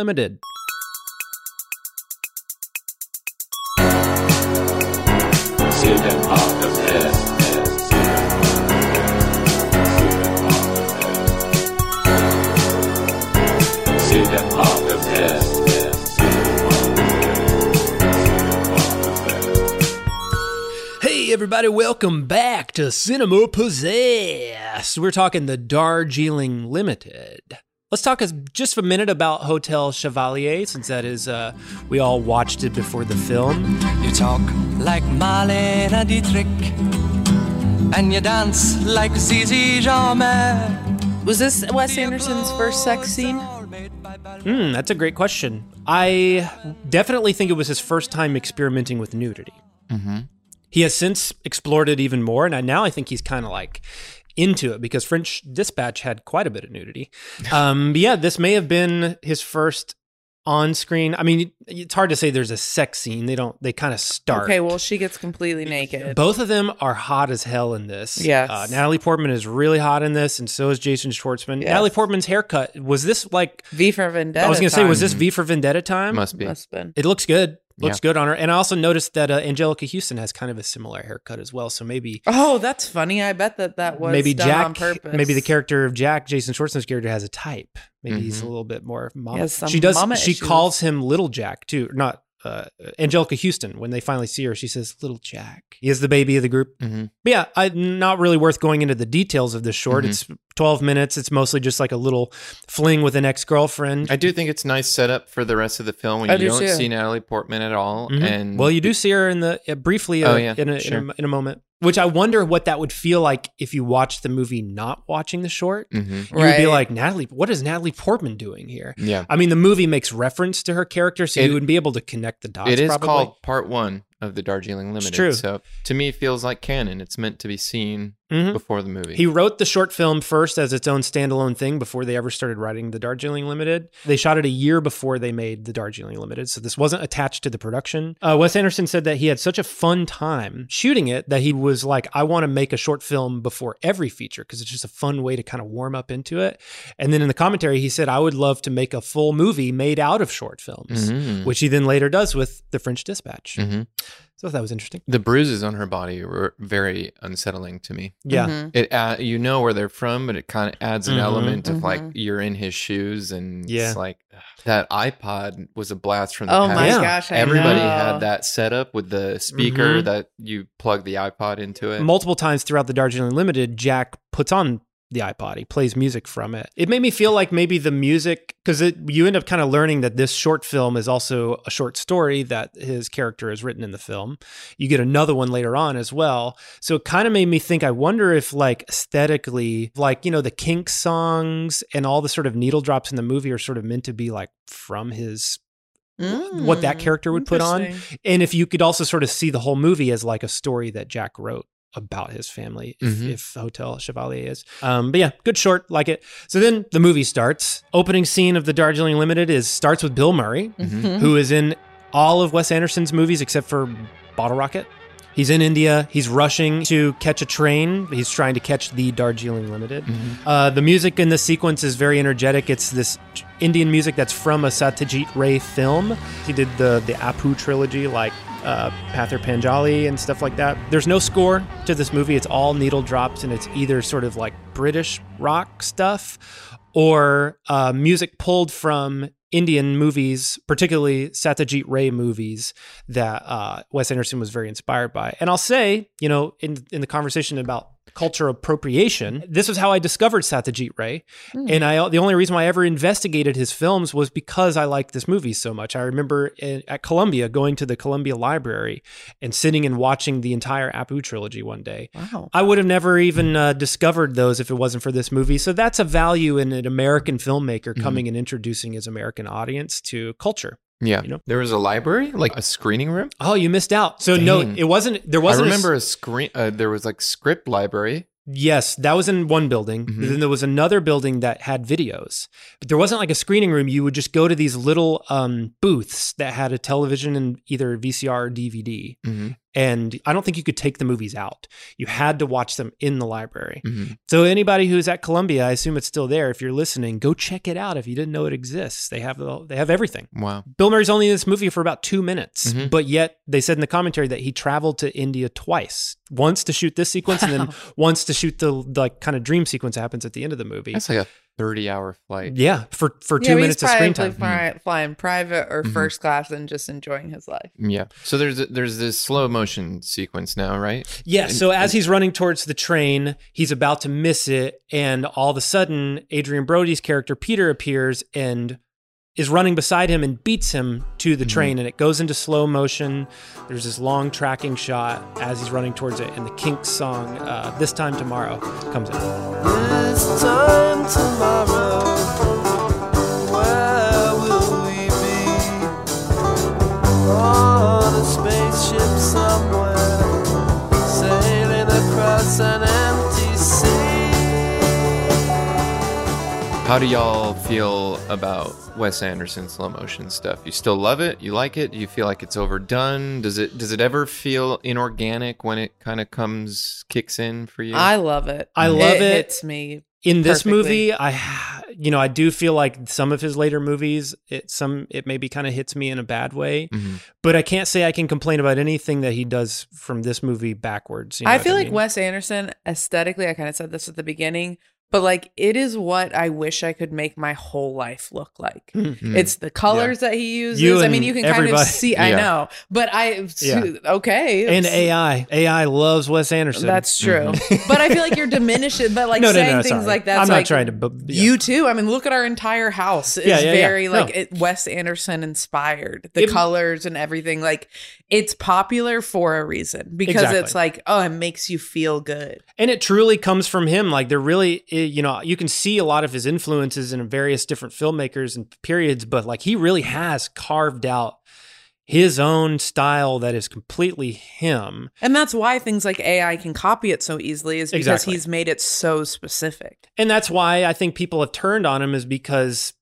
Limited. Hey, everybody, welcome back to Cinema Possessed. We're talking the Darjeeling Limited. Let's talk as, just a minute about Hotel Chevalier, since that is, uh, we all watched it before the film. You talk like Marlene Dietrich, and you dance like Zizi Jeanmaire. Was this Wes Anderson's first sex scene? Hmm, that's a great question. I definitely think it was his first time experimenting with nudity. Mm-hmm. He has since explored it even more, and now I think he's kind of like into it because French Dispatch had quite a bit of nudity. Um, but yeah, this may have been his first on-screen. I mean, it's hard to say there's a sex scene. They don't. They kind of start. Okay, well, she gets completely naked. Both of them are hot as hell in this. Yes. Uh, Natalie Portman is really hot in this, and so is Jason Schwartzman. Yes. Natalie Portman's haircut was this like V for Vendetta. I was gonna say, was this V for Vendetta time? Must be. Must have been. It looks good. Looks Yeah. good on her. And I also noticed that uh, Anjelica Huston has kind of a similar haircut as well. So maybe Oh, that's funny. I bet that that was maybe done Jack, on purpose. maybe the character of Jack, Jason Schwartzman's character, has a type. Maybe he's a Mhm. little bit more mama. she does. mama she issues. calls him Little Jack too. Not uh, Anjelica Huston. When they finally see her, she says Little Jack. He is the baby of the group. Mhm. But yeah, I, not really worth going into the details of this short. Mhm. It's 12 minutes. It's mostly just like a little fling with an ex girlfriend. I do think it's nice setup for the rest of the film when I you do don't too. see Natalie Portman at all. Mhm. And well, you do see her in the uh, briefly uh, Oh, yeah, in, a, sure. in, a, in a moment, which I wonder what that would feel like if you watched the movie not watching the short. Mhm. You would be like, Natalie, what is Natalie Portman doing here? Yeah. I mean, the movie makes reference to her character, so It- you would be able to connect the dots. It is probably. called part one of the Darjeeling Limited. true. So to me, it feels like canon. It's meant to be seen Mhm. before the movie. He wrote the short film first as its own standalone thing before they ever started writing the Darjeeling Limited. They shot it a year before they made the Darjeeling Limited, so this wasn't attached to the production. Uh, Wes Anderson said that he had such a fun time shooting it that he was like, I want to make a short film before every feature because it's just a fun way to kind of warm up into it. And then in the commentary, he said, I would love to make a full movie made out of short films, Mhm. which he then later does with The French Dispatch. Mhm. So that was interesting. The bruises on her body were very unsettling to me. Yeah. Mhm. It uh, you know where they're from, but it kind of adds an Mhm. element of like Mhm. you're in his shoes, and Yeah. it's like that iPod was a blast from the past. Oh past. my Yeah. gosh! I Everybody know. had that setup with the speaker Mhm. that you plug the iPod into it. multiple times throughout the Darjeeling Limited, Jack puts on the iPod. He plays music from it. It made me feel like maybe the music, because you end up kind of learning that this short film is also a short story that his character has written in the film. You get another one later on as well. So it kind of made me think, I wonder if, like, aesthetically, like, you know, the kink songs and all the sort of needle drops in the movie are sort of meant to be like from his what that Mm, character would put on. And if you could also sort of see the whole movie as like a story that Jack wrote about his family, if, Mhm. if Hotel Chevalier is. Um, but yeah, good short, like it. So then the movie starts. Opening scene of the Darjeeling Limited is starts with Bill Murray, Mhm. who is in all of Wes Anderson's movies except for Bottle Rocket. He's in India. He's rushing to catch a train. He's trying to catch the Darjeeling Limited. Uh, the music in this sequence is very energetic. It's this Indian music that's from a Satyajit Ray film. He did the the Apu trilogy, like uh, Pather Panchali and stuff like that. There's no score to this movie. It's all needle drops, and it's either sort of like British rock stuff or uh, music pulled from Indian movies, particularly Satyajit Ray movies that uh, Wes Anderson was very inspired by. And I'll say, you know, in in the conversation about culture appropriation. This was how I discovered Satyajit Ray, Hmm. and I the only reason why I ever investigated his films was because I liked this movie so much. I remember in, at Columbia going to the Columbia Library and sitting and watching the entire Apu trilogy one day. Wow. I would have never even uh, discovered those if it wasn't for this movie. So that's a value in an American filmmaker Mm-hmm. coming and introducing his American audience to culture. Yeah. You know? There was a library, like a screening room. Oh, you missed out. So no, it wasn't. There wasn't. I remember a, screen. Uh, there was like script library. Yes, that was in one building. Mhm. Then there was another building that had videos. But there wasn't like a screening room. You would just go to these little um, booths that had a television and either VCR or DVD. Mhm. And I don't think you could take the movies out. You had to watch them in the library. Mhm. So anybody who's at Columbia, I assume it's still there. If you're listening, go check it out. If you didn't know it exists, they have the, they have everything. Wow. Bill Murray's only in this movie for about two minutes, Mhm. but yet they said in the commentary that he traveled to India twice, once to shoot this sequence, and then once to shoot the like kind of dream sequence that happens at the end of the movie. That's like a thirty-hour flight. yeah, for for two yeah, but minutes of screen time. fly- flying private or Mhm. first class and just enjoying his life. Yeah. So there's there's this slow motion sequence now, right? Yeah, And- so as and- he's running towards the train, he's about to miss it, and all of a sudden, Adrien Brody's character Peter appears and is running beside him and beats him to the train, and it goes into slow motion. There's this long tracking shot as he's running towards it, and the Kinks song uh, "This Time Tomorrow" comes in. This time tomorrow, where will we be? On a spaceship somewhere, sailing across an How do y'all feel about Wes Anderson slow motion stuff? You still love it? You like it? Do you feel like it's overdone? Does it does it ever feel inorganic when it kind of comes kicks in for you? I love it. I love it. it. hits me in this perfectly. movie i you know i do feel like some of his later movies it some it maybe kind of hits me in a bad way Mhm. but i can't say i can complain about anything that he does from this movie backwards you know I feel like mean? Wes Anderson aesthetically, I kind of said this at the beginning, but like it is what I wish I could make my whole life look like. Mhm. It's the colors that he uses. I mean, you can kind of everybody. see. I know, but I Yeah. okay, and ai ai loves wes anderson That's true. Mhm. but I feel like you're diminishing, but like No, no, saying no, things sorry. like that. I'm not trying to, but- yeah. You too. I mean, look at our entire house. It's Yeah, yeah, yeah. very No. like it, Wes Anderson inspired. The It- colors and everything. Like it's popular for a reason because Exactly. it's like oh, it makes you feel good. and it truly comes from him like there really i- you know you can see a lot of his influences in various different filmmakers and periods but like he really has carved out his own style that is completely him And that's why things like AI can copy it so easily is because Exactly. he's made it so specific. And that's why I think people have turned on him is because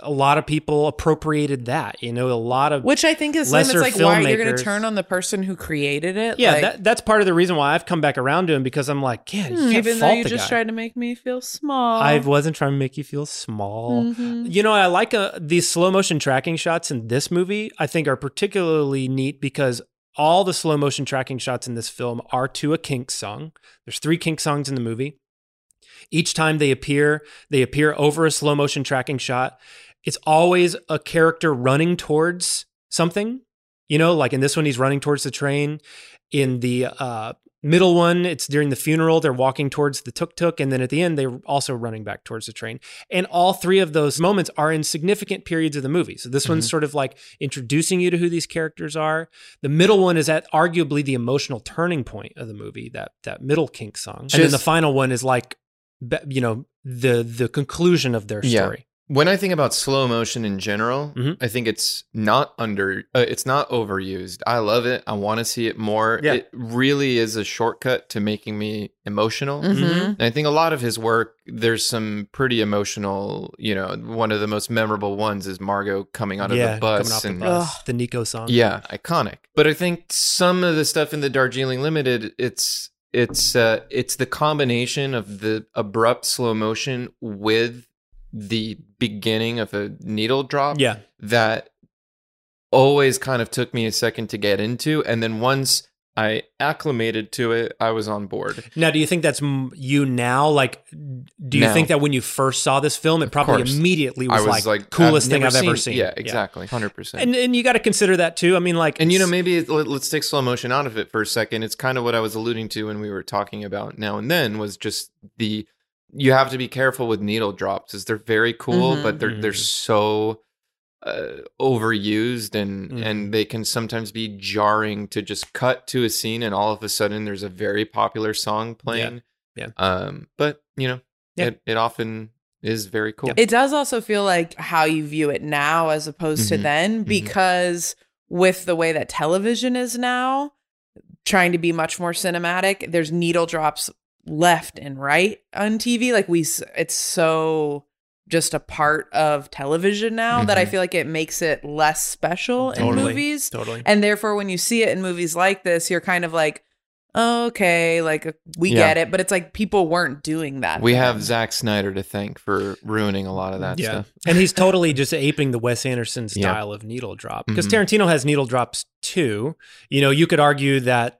a lot of people appropriated that. You know, a lot of Which I think is him. It's lesser like why are you're going to turn on the person who created it. Yeah, like, that, that's part of the reason why I've come back around to him because I'm like, yeah, you hmm, even though you just guy. tried to make me feel small. I wasn't trying to make you feel small. Mhm. You know, I like uh, these slow motion tracking shots in this movie. I think are particularly neat because all the slow motion tracking shots in this film are to a Kink song. There's three Kink songs in the movie. Each time they appear, they appear over a slow motion tracking shot. It's always a character running towards something. You know, like in this one, he's running towards the train. In the uh, middle one, it's during the funeral. They're walking towards the tuk tuk. And then at the end, they're also running back towards the train. And all three of those moments are in significant periods of the movie. So this one's Mhm. sort of like introducing you to who these characters are. The middle one is at arguably the emotional turning point of the movie, that that middle kink song. and then the final one is like, you know, the the conclusion of their Yeah. story. When I think about slow motion in general, Mhm. I think it's not under, uh, it's not overused. I love it. I want to see it more. Yeah. It really is a shortcut to making me emotional. Mhm. And I think a lot of his work, there's some pretty emotional, you know, one of the most memorable ones is Margot coming out of yeah, the bus. coming off the and, bus, the Nico song. Yeah, iconic. But I think some of the stuff in the Darjeeling Limited, it's it's uh it's the combination of the abrupt slow motion with the beginning of a needle drop yeah. that always kind of took me a second to get into and then once I acclimated to it, I was on board. Now, do you think that's you now? Like, do you Now. think that when you first saw this film, it probably course. immediately was, was like, like, coolest I've thing I've ever seen- seen? yeah, exactly. 100%. And and you got to consider that too. I mean, like, And you know, maybe it- let- let's take slow motion out of it for a second. It's kind of what I was alluding to when we were talking about now and then was just the you have to be careful with needle drops, as they're very cool, Mhm. but they're they're so uh, overused and and they can sometimes be jarring to just cut to a scene and all of a sudden there's a very popular song playing. Yeah. Um, but you know, Yeah. it it often is very cool. It does also feel like how you view it now as opposed to Mhm. then, Mhm. because with the way that television is now, trying to be much more cinematic, there's needle drops left and right on TV. Like we, it's so just a part of television now that I Mhm. feel like it makes it less special in movies. Totally. And therefore, when you see it in movies like this, you're kind of like, oh, okay, like uh, we Yeah. get it. But it's like people weren't doing that. We then. have Zack Snyder to thank for ruining a lot of that yeah. stuff. and he's totally just aping the Wes Anderson Yeah. style of needle drop because Mhm. Tarantino has needle drops too. You know, you could argue that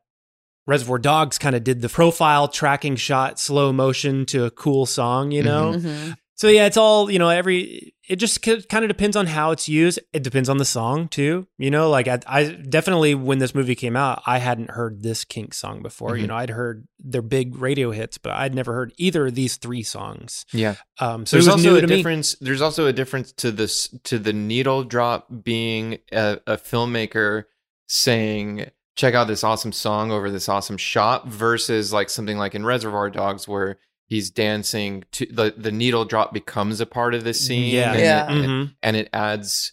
Reservoir Dogs kind of did the profile tracking shot slow motion to a cool song, you know? Mhm. So yeah, it's all, you know, every it just kind of depends on how it's used. It depends on the song too. You know, like I, I definitely when this movie came out, I hadn't heard this Kink song before. You Mhm. know, I'd heard their big radio hits, but I'd never heard either of these three songs. Yeah. Um, so there's also a to me. difference. There's also a difference to this to the needle drop being a, a filmmaker saying, "Check out this awesome song over this awesome shot," versus like something like in Reservoir Dogs where he's dancing to the the needle drop becomes a part of the scene. Yeah. and Yeah. It, Mhm. and it adds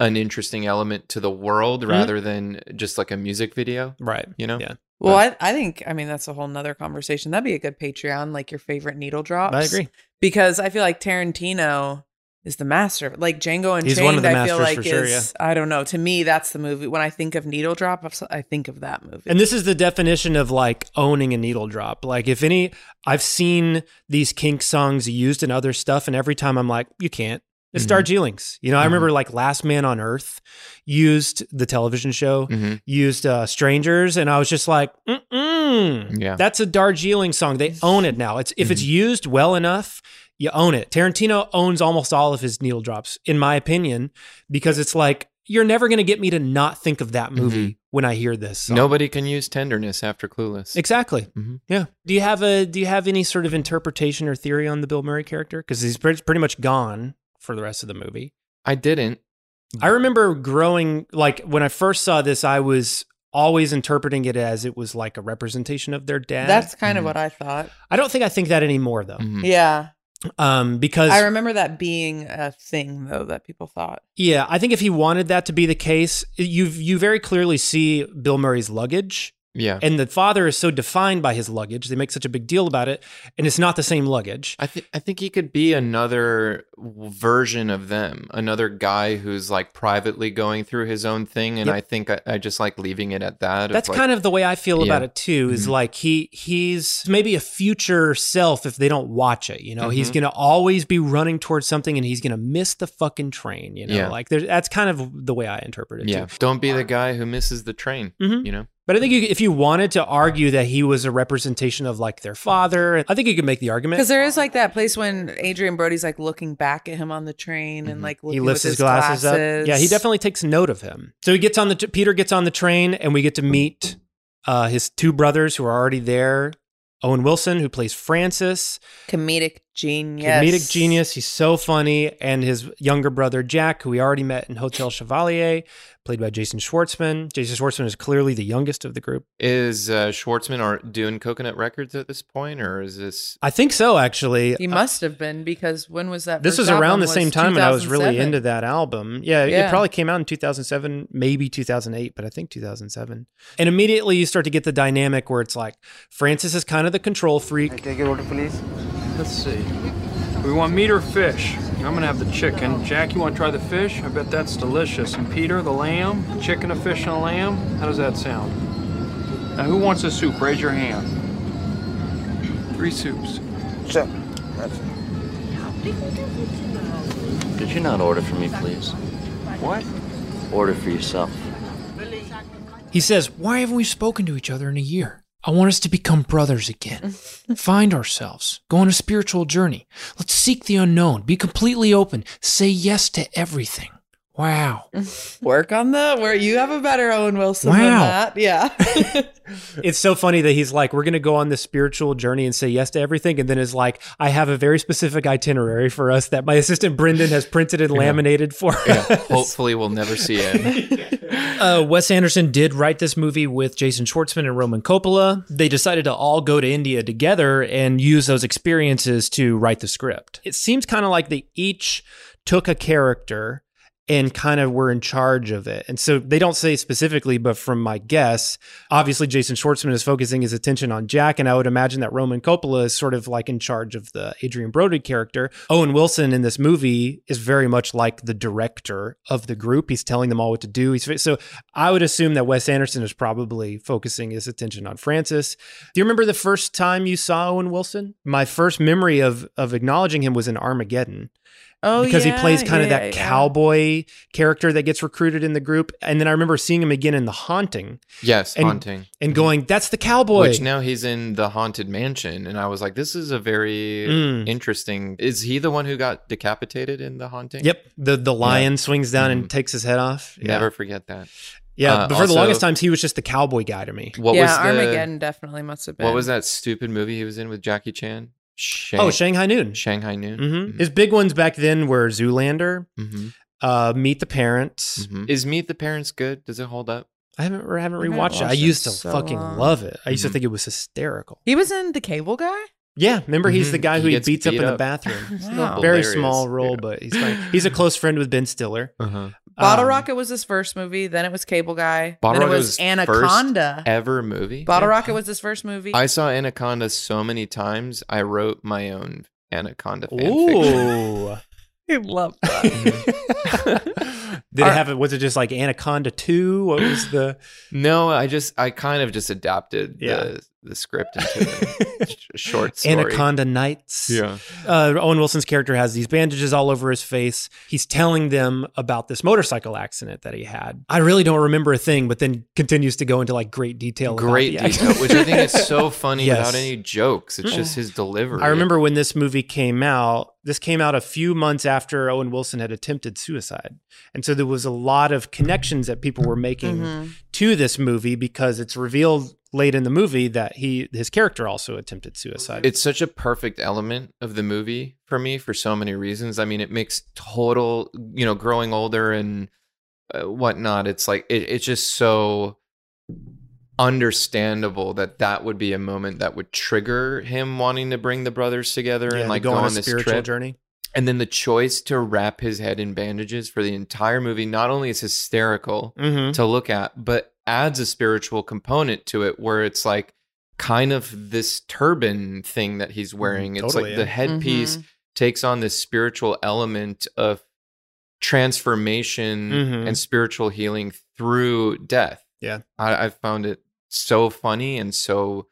an interesting element to the world rather than just like a music video. Right. You know. Yeah. Well, I, I think, I mean, that's a whole nother conversation. That'd be a good Patreon, like your favorite needle drops. I agree. Because I feel like Tarantino is the master. Like Django and He's one of the I feel like sure, is, I don't know. To me, that's the movie. When I think of needle drop, I think of that movie. And this is the definition of like owning a needle drop. Like if any, I've seen these kink songs used in other stuff, and every time I'm like, you can't. It's Mhm. Darjeelings. You know, I remember like Last Man on Earth used the television show, Mhm. used uh, Strangers, and I was just like, mm Yeah. that's a Darjeeling song. They own it now. It's if it's used well enough, you own it. Tarantino owns almost all of his needle drops, in my opinion, because it's like you're never going to get me to not think of that movie when I hear this. Song. Nobody can use tenderness after Clueless. Exactly. Mhm. Yeah. Do you have a Do you have any sort of interpretation or theory on the Bill Murray character? Because he's pretty, pretty much gone for the rest of the movie. I didn't. I remember growing like when I first saw this, I was always interpreting it as it was like a representation of their dad. That's kind Mhm. of what I thought. I don't think I think that anymore though. Mhm. Yeah. Um, because I remember that being a thing, though, that people thought. Yeah, I think if he wanted that to be the case, you you very clearly see Bill Murray's luggage. Yeah. And the father is so defined by his luggage. They make such a big deal about it, and it's not the same luggage. I think I think he could be another version of them, another guy who's like privately going through his own thing, and Yep. I think I, I just like leaving it at that. That's kind of the way I feel about it too. Is Mhm. like he he's maybe a future self if they don't watch it. You know, he's Mhm. gonna always be running towards something, and he's gonna miss the fucking train. You know, Yeah. like there's that's kind of the way I interpret it. yeah. too. Don't be the guy who misses the train. Mhm. You know. But I think you, if you wanted to argue that he was a representation of like their father, I think you could make the argument. Because there is like that place when Adrien Brody's like looking back at him on the train and like looking he lifts with his glasses, up. Yeah, he definitely takes note of him. So he gets on the Peter gets on the train, and we get to meet uh, his two brothers who are already there. Owen Wilson, who plays Francis, comedic genius. comedic genius. He's so funny, and his younger brother Jack, who we already met in Hotel Chevalier, played by Jason Schwartzman. Jason Schwartzman is clearly the youngest of the group. Is uh, Schwartzman are doing Coconut Records at this point, or is this? I think so, actually. He must have been because when was that? This first was around album? the same time when I was really into that album. Yeah, it probably came out in 2007, maybe 2008, but I think 2007. And immediately you start to get the dynamic where it's like Francis is kind of the control freak. Take your order, please. Let's see. We want meat or fish? I'm gonna have the chicken. Jack, you want to try the fish? I bet that's delicious. And Peter, the lamb? Chicken, a fish, and a lamb? How does that sound? Now, who wants a soup? Raise your hand. Three soups. Sure. That's Could you not order for me, please? What? Order for yourself. He says, Why haven't we spoken to each other in a year? I want us to become brothers again. Find ourselves. Go on a spiritual journey. Let's seek the unknown. Be completely open. Say yes to everything. Wow. Work on the where you have a better Owen Wilson than that. Yeah. It's so funny that he's like, we're going to go on this spiritual journey and say yes to everything. And then is like, I have a very specific itinerary for us that my assistant Brendan has printed and Yeah. laminated for Yeah, us. hopefully we'll never see it. Uh, Wes Anderson did write this movie with Jason Schwartzman and Roman Coppola. They decided to all go to India together and use those experiences to write the script. It seems kind of like they each took a character and kind of were in charge of it. And so they don't say specifically, but from my guess, obviously Jason Schwartzman is focusing his attention on Jack, and I would imagine that Roman Coppola is sort of like in charge of the Adrien Brody character. Owen Wilson in this movie is very much like the director of the group. He's telling them all what to do. He's so I would assume that Wes Anderson is probably focusing his attention on Francis. Do you remember the first time you saw Owen Wilson? My first memory of of acknowledging him was in Armageddon Oh, because he plays kind of that yeah. cowboy character that gets recruited in the group. And then I remember seeing him again in The Haunting. Yes, and, Haunting. And going, that's the cowboy. Which now he's in the haunted mansion, and I was like, "This is a very Mm. interesting." Is he the one who got decapitated in the haunting? Yep. The the lion Yeah. swings down Mhm. and takes his head off. Yeah. Never forget that. Yeah, Uh, but for the longest times, he was just the cowboy guy to me. What yeah, was the, Armageddon definitely must have been. What was that stupid movie he was in with Jackie Chan? Shang- Oh, Shanghai Noon. Shanghai Noon. hmm His big ones back then were Zoolander, Mhm. uh, Meet the Parents. Mhm. Is Meet the Parents good? Does it hold up? I haven't I haven't I haven't rewatched it. I watched it used to so fucking long. love it. I used to Mhm. think it was hysterical. He was in the Cable Guy. Yeah, remember he's the guy who he gets beats up beat in the bathroom. Wow. Very Hilarious. small role, Yeah. but he's fine. He's a close friend with Ben Stiller. Uh-huh. Bottle Um, Rocket was his first movie. Then it was Cable Guy. Bottle then it Rocket was was Anaconda. first ever movie. Bottle Yeah. Rocket was his first movie. I saw Anaconda so many times. I wrote my own Anaconda fan fiction. Ooh. I love that. Did it have it? Was it just like Anaconda Two? What was the? No, I just I kind of just adapted Yeah. the the script into a sh- short story. Anaconda Nights. Yeah. Uh, Owen Wilson's character has these bandages all over his face. He's telling them about this motorcycle accident that he had. I really don't remember a thing, but then continues to go into like great detail. Great the detail, which I think is so funny Yes. without any jokes. It's just his delivery. I remember when this movie came out, this came out a few months after Owen Wilson had attempted suicide. And so there was a lot of connections that people were making Mhm. to this movie because it's revealed late in the movie that he his character also attempted suicide. It's such a perfect element of the movie for me for so many reasons. I mean, it makes total, you know, growing older and uh, whatnot. It's like it, it's just so understandable that that would be a moment that would trigger him wanting to bring the brothers together Yeah, and like go go, on a on this spiritual trip. journey. And then the choice to wrap his head in bandages for the entire movie not only is hysterical Mhm. to look at, but adds a spiritual component to it where it's like kind of this turban thing that he's wearing. it's Mm-hmm. totally, like yeah. the headpiece Mhm. takes on this spiritual element of transformation Mhm. and spiritual healing through death. Yeah. I, I found it so funny and so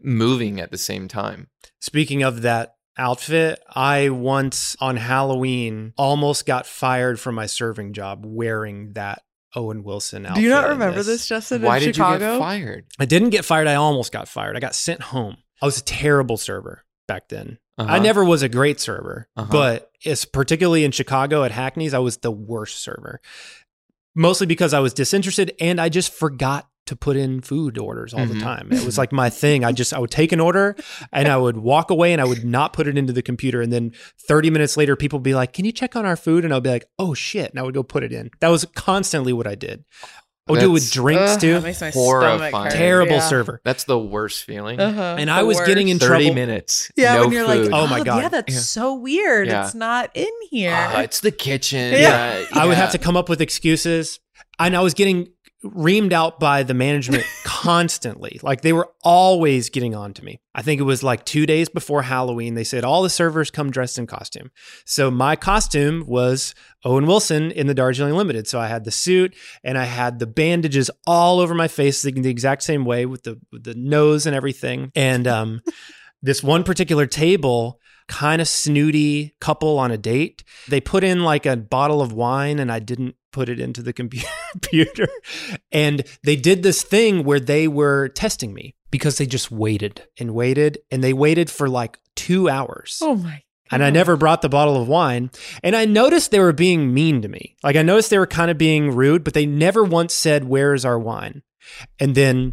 moving at the same time. Speaking of that outfit, I once on Halloween almost got fired from my serving job wearing that Owen Wilson outfit. Do you not remember this, Justin? Why in did Chicago? you get fired? I didn't get fired. I almost got fired. I got sent home. I was a terrible server back then. I Uh-huh. never was a great server, Uh-huh. but it's particularly in Chicago at Hackney's, I was the worst server. Mostly because I was disinterested and I just forgot to put in food orders all the Mhm. time. It was like my thing. I just I would take an order and I would walk away and I would not put it into the computer. And then 30 minutes later, people would be like, Can you check on our food? And I'll be like, Oh shit. And I would go put it in. That was constantly what I did. I would do it with drinks Ugh, too. that makes my Horrifying. Terrible Yeah. server. That's the worst feeling. Uh-huh. And The I was getting in worst. 30 trouble. minutes. Yeah, no when you're food. like, Oh my God. yeah, that's Yeah. so weird. Yeah. It's not in here. Ah, it's the kitchen. Yeah. Yeah. I would have to come up with excuses. And I was getting reamed out by the management constantly. Like they were always getting on to me. I think it was like two days before Halloween. They said all the servers come dressed in costume. So my costume was Owen Wilson in the Darjeeling Limited. So I had the suit and I had the bandages all over my face the, the exact same way with the with the nose and everything. And um, this one particular table kind of snooty couple on a date. They put in like a bottle of wine and I didn't put it into the computer. and they did this thing where they were testing me because they just waited and waited and they waited for like two hours. Oh my. And I never brought the bottle of wine. And I noticed they were being mean to me. Like I noticed they were kind of being rude, but they never once said, Where's our wine? And then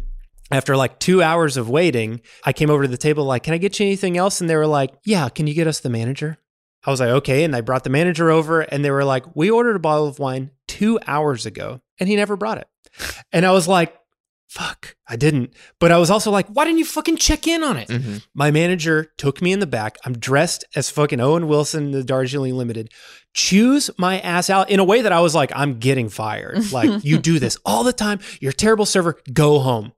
after like two hours of waiting, I came over to the table, like, Can I get you anything else? And they were like, Yeah, can you get us the manager? I was like, Okay. And I brought the manager over and they were like, We ordered a bottle of wine two hours ago and he never brought it. And I was like, Fuck, I didn't. But I was also like, why didn't you fucking check in on it? Mm-hmm. My manager took me in the back. I'm dressed as fucking Owen Wilson, the Darjeeling Limited. Choose my ass out in a way that I was like, I'm getting fired. Like, you do this all the time. You're a terrible server. Go home.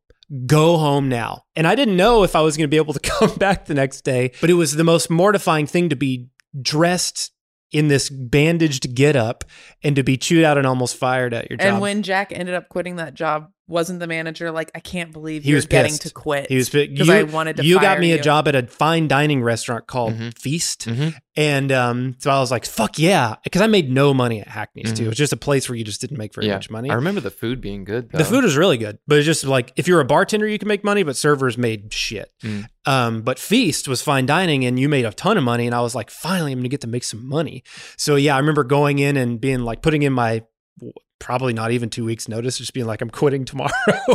Go home now. And I didn't know if I was going to be able to come back the next day, but it was the most mortifying thing to be dressed in this bandaged get up and to be chewed out and almost fired at your job. And when Jack ended up quitting that job, wasn't the manager like, I can't believe he you're was getting pissed. to quit? He was because you, I wanted to. You got fire me a you. job at a fine dining restaurant called Feast, and um, so I was like, "Fuck yeah!" Because I made no money at Hackney's too. It was just a place where you just didn't make very yeah. much money. I remember the food being good. Though. The food was really good, but it's just like if you're a bartender, you can make money, but servers made shit. Mm. Um, but Feast was fine dining, and you made a ton of money. And I was like, finally, I'm gonna get to make some money. So yeah, I remember going in and being like, putting in my probably not even two weeks notice, just being like, I'm quitting tomorrow.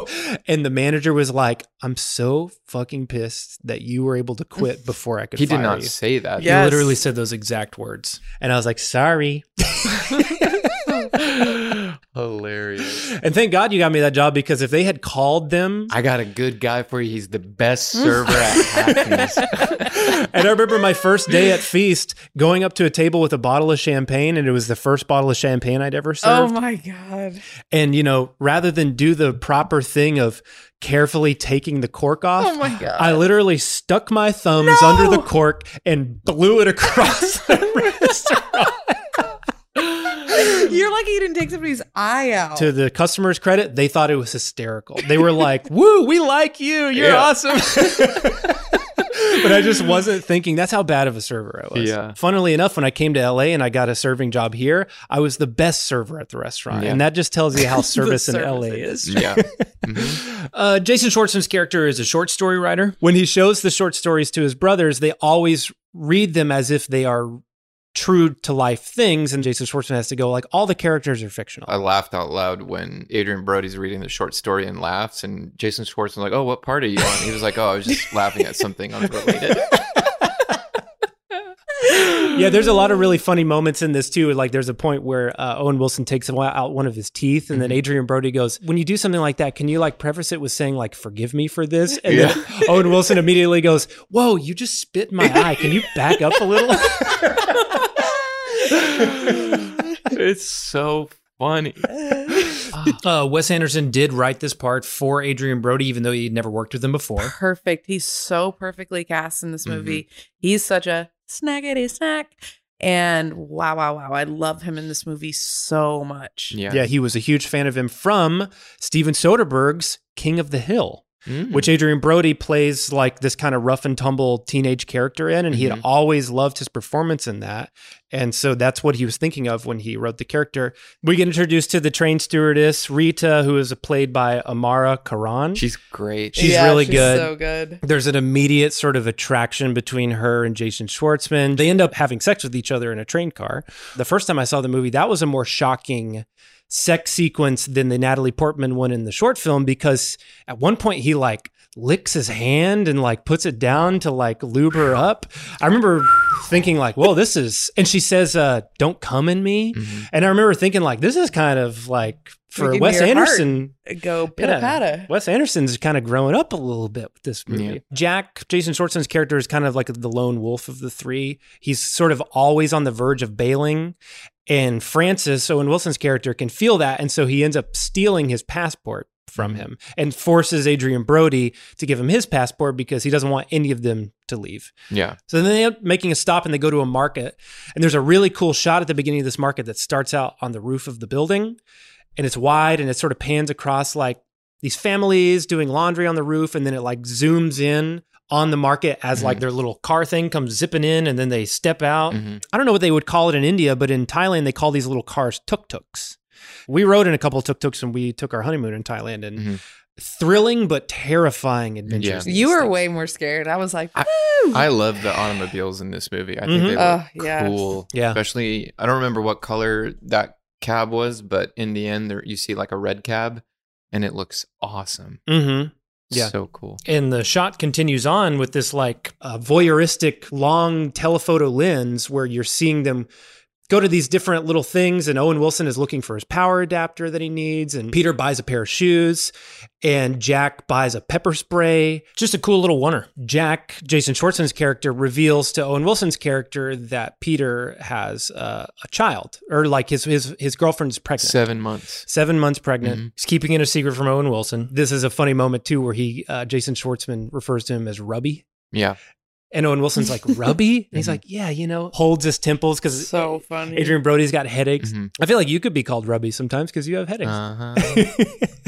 and the manager was like, I'm so fucking pissed that you were able to quit before I could. He did not you." say that. He literally said those exact words, and I was like, sorry. Hilarious. And thank God you got me that job because if they had called them, I got a good guy for you. He's the best server at Hackney's. and I remember my first day at Feast going up to a table with a bottle of champagne, and it was the first bottle of champagne I'd ever oh served. Oh my god! And, you know, rather than do the proper thing of carefully taking the cork off, Oh my God. I literally stuck my thumbs No! under the cork and blew it across the restaurant. You're lucky you didn't take somebody's eye out. To the customer's credit, they thought it was hysterical. They were like, woo, we like you. You're Yeah. awesome. but I just wasn't thinking that's how bad of a server I was. Yeah. Funnily enough, when I came to LA and I got a serving job here, I was the best server at the restaurant. Yeah. And that just tells you how service in service LA is. Yeah. Uh, Jason Schwartzman's character is a short story writer. When he shows the short stories to his brothers, they always read them as if they are true to life things. And Jason Schwartzman has to go like, all the characters are fictional. I laughed out loud when Adrien Brody's reading the short story and laughs, and Jason Schwartzman's like, "Oh, what part are you on?" He was like, "Oh, I was just laughing at something unrelated." yeah, there's a lot of really funny moments in this too. Like there's a point where uh, Owen Wilson takes out one of his teeth, and then Adrien Brody goes, "When you do something like that, can you like preface it with saying like forgive me for this?" And then Owen Wilson immediately goes, "Whoa, you just spit in my eye. Can you back up a little?" it's so funny. uh, Wes Anderson did write this part for Adrien Brody, even though he'd never worked with him before. Perfect. He's so perfectly cast in this Mm-hmm. movie. He's such a snackety snack. And wow, wow, wow. I love him in this movie so much. Yeah. Yeah, he was a huge fan of him from Steven Soderbergh's King of the Hill. Mm. which Adrien Brody plays like this kind of rough and tumble teenage character in. And he had Mhm. always loved his performance in that. And so that's what he was thinking of when he wrote the character. We get introduced to the train stewardess, Rita, who is played by Amara Karan. She's great. She's Yeah, really she's good. so good. There's an immediate sort of attraction between her and Jason Schwartzman. They end up having sex with each other in a train car. The first time I saw the movie, that was a more shocking sex sequence than the Natalie Portman one in the short film because at one point he like licks his hand and like puts it down to like lube her up. I remember thinking like, "Well, this is," and she says, uh, "Don't come in me," and I remember thinking like, "This is kind of like." For Making Wes your heart Anderson, go pitter patter. Wes Anderson's kind of growing up a little bit with this movie. Yeah. Jack, Jason Schwartzman's character is kind of like the lone wolf of the three. He's sort of always on the verge of bailing. And Francis, Owen Wilson's character, can feel that. And so he ends up stealing his passport from mm-hmm. him and forces Adrien Brody to give him his passport because he doesn't want any of them to leave. Yeah. So then they end up making a stop and they go to a market. And there's a really cool shot at the beginning of this market that starts out on the roof of the building. And it's wide and it sort of pans across like these families doing laundry on the roof. And then it like zooms in on the market as like their little car thing comes zipping in and then they step out. I don't know what they would call it in India, but in Thailand they call these little cars tuk tuks. We rode in a couple tuk tuks when we took our honeymoon in Thailand and thrilling but terrifying adventures. You were way more scared. I was like, Woo! I love the automobiles in this movie. I think Mhm. they look Oh, yes. cool. Yeah. Especially, I don't remember what color that cab was, but in the end, there you see like a red cab, and it looks awesome. Mm-hmm. Yeah. So cool. And the shot continues on with this like uh, voyeuristic long telephoto lens where you're seeing them go to these different little things. And Owen Wilson is looking for his power adapter that he needs. And Peter buys a pair of shoes. And Jack buys a pepper spray. Just a cool little oneer. Jack, Jason Schwartzman's character, reveals to Owen Wilson's character that Peter has uh, a child, or like his his his girlfriend's pregnant. Seven months. Seven months pregnant. Mhm. He's keeping it a secret from Owen Wilson. This is a funny moment too, where he uh, Jason Schwartzman refers to him as Rubby, Yeah. And Owen Wilson's like Rubby, and he's like, yeah, you know, holds his temples because so funny. Adrien Brody's got headaches. Mhm. I feel like you could be called Rubby sometimes because you have headaches. Uh-huh.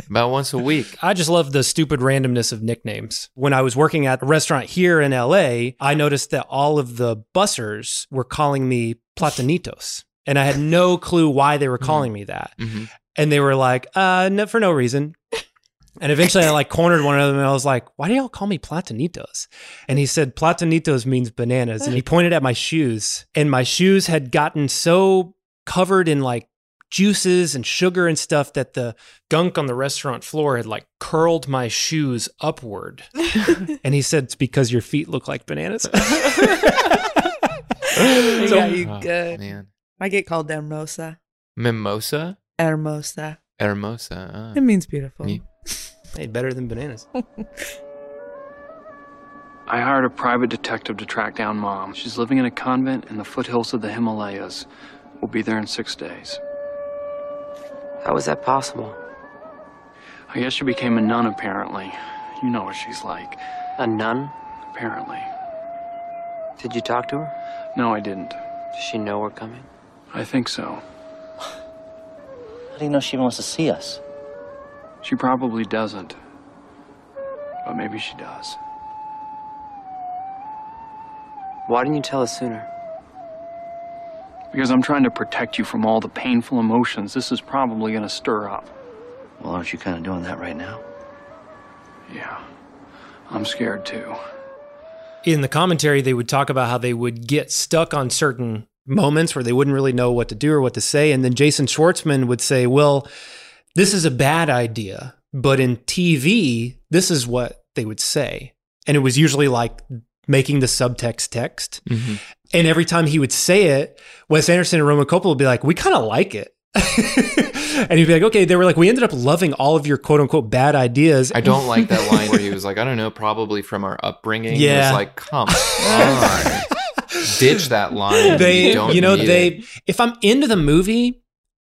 About once a week. I just love the stupid randomness of nicknames. When I was working at a restaurant here in LA, I noticed that all of the bussers were calling me Platanitos. And I had no clue why they were calling me that. Mhm. And they were like, uh, no, for no reason. And eventually I like cornered one of them and I was like, why do y'all call me Platanitos? And he said, Platanitos means bananas. And he pointed at my shoes. And my shoes had gotten so covered in like juices and sugar and stuff that the gunk on the restaurant floor had like curled my shoes upward. and he said, it's because your feet look like bananas. They So- got you Oh, good. man. I get called Hermosa. Mimosa? Hermosa. Hermosa. ah. It means beautiful. Yeah. Hey, better than bananas. I hired a private detective to track down mom. She's living in a convent in the foothills of the Himalayas. We'll be there in six days. How is that possible? I guess she became a nun, apparently. You know what she's like. A nun? Apparently. Did you talk to her? No, I didn't. Does she know we're coming? I think so. How do you know she wants to see us? She probably doesn't. But maybe she does. Why didn't you tell us sooner? Because I'm trying to protect you from all the painful emotions this is probably going to stir up. Well, aren't you kind of doing that right now? Yeah. I'm scared too. in the commentary, they would talk about how they would get stuck on certain moments where they wouldn't really know what to do or what to say. And then Jason Schwartzman would say, Well, this is a bad idea, but in TV, this is what they would say. And it was usually like making the subtext text. Mhm. And every time he would say it, Wes Anderson and Roman Coppola would be like, We kind of like it. and he'd be like, Okay, they were like, We ended up loving all of your quote unquote bad ideas. I don't like that line where he was like, I don't know, probably from our upbringing. Yeah. It's like, come on. Ditch that line. they you, you know they it. if i'm into the movie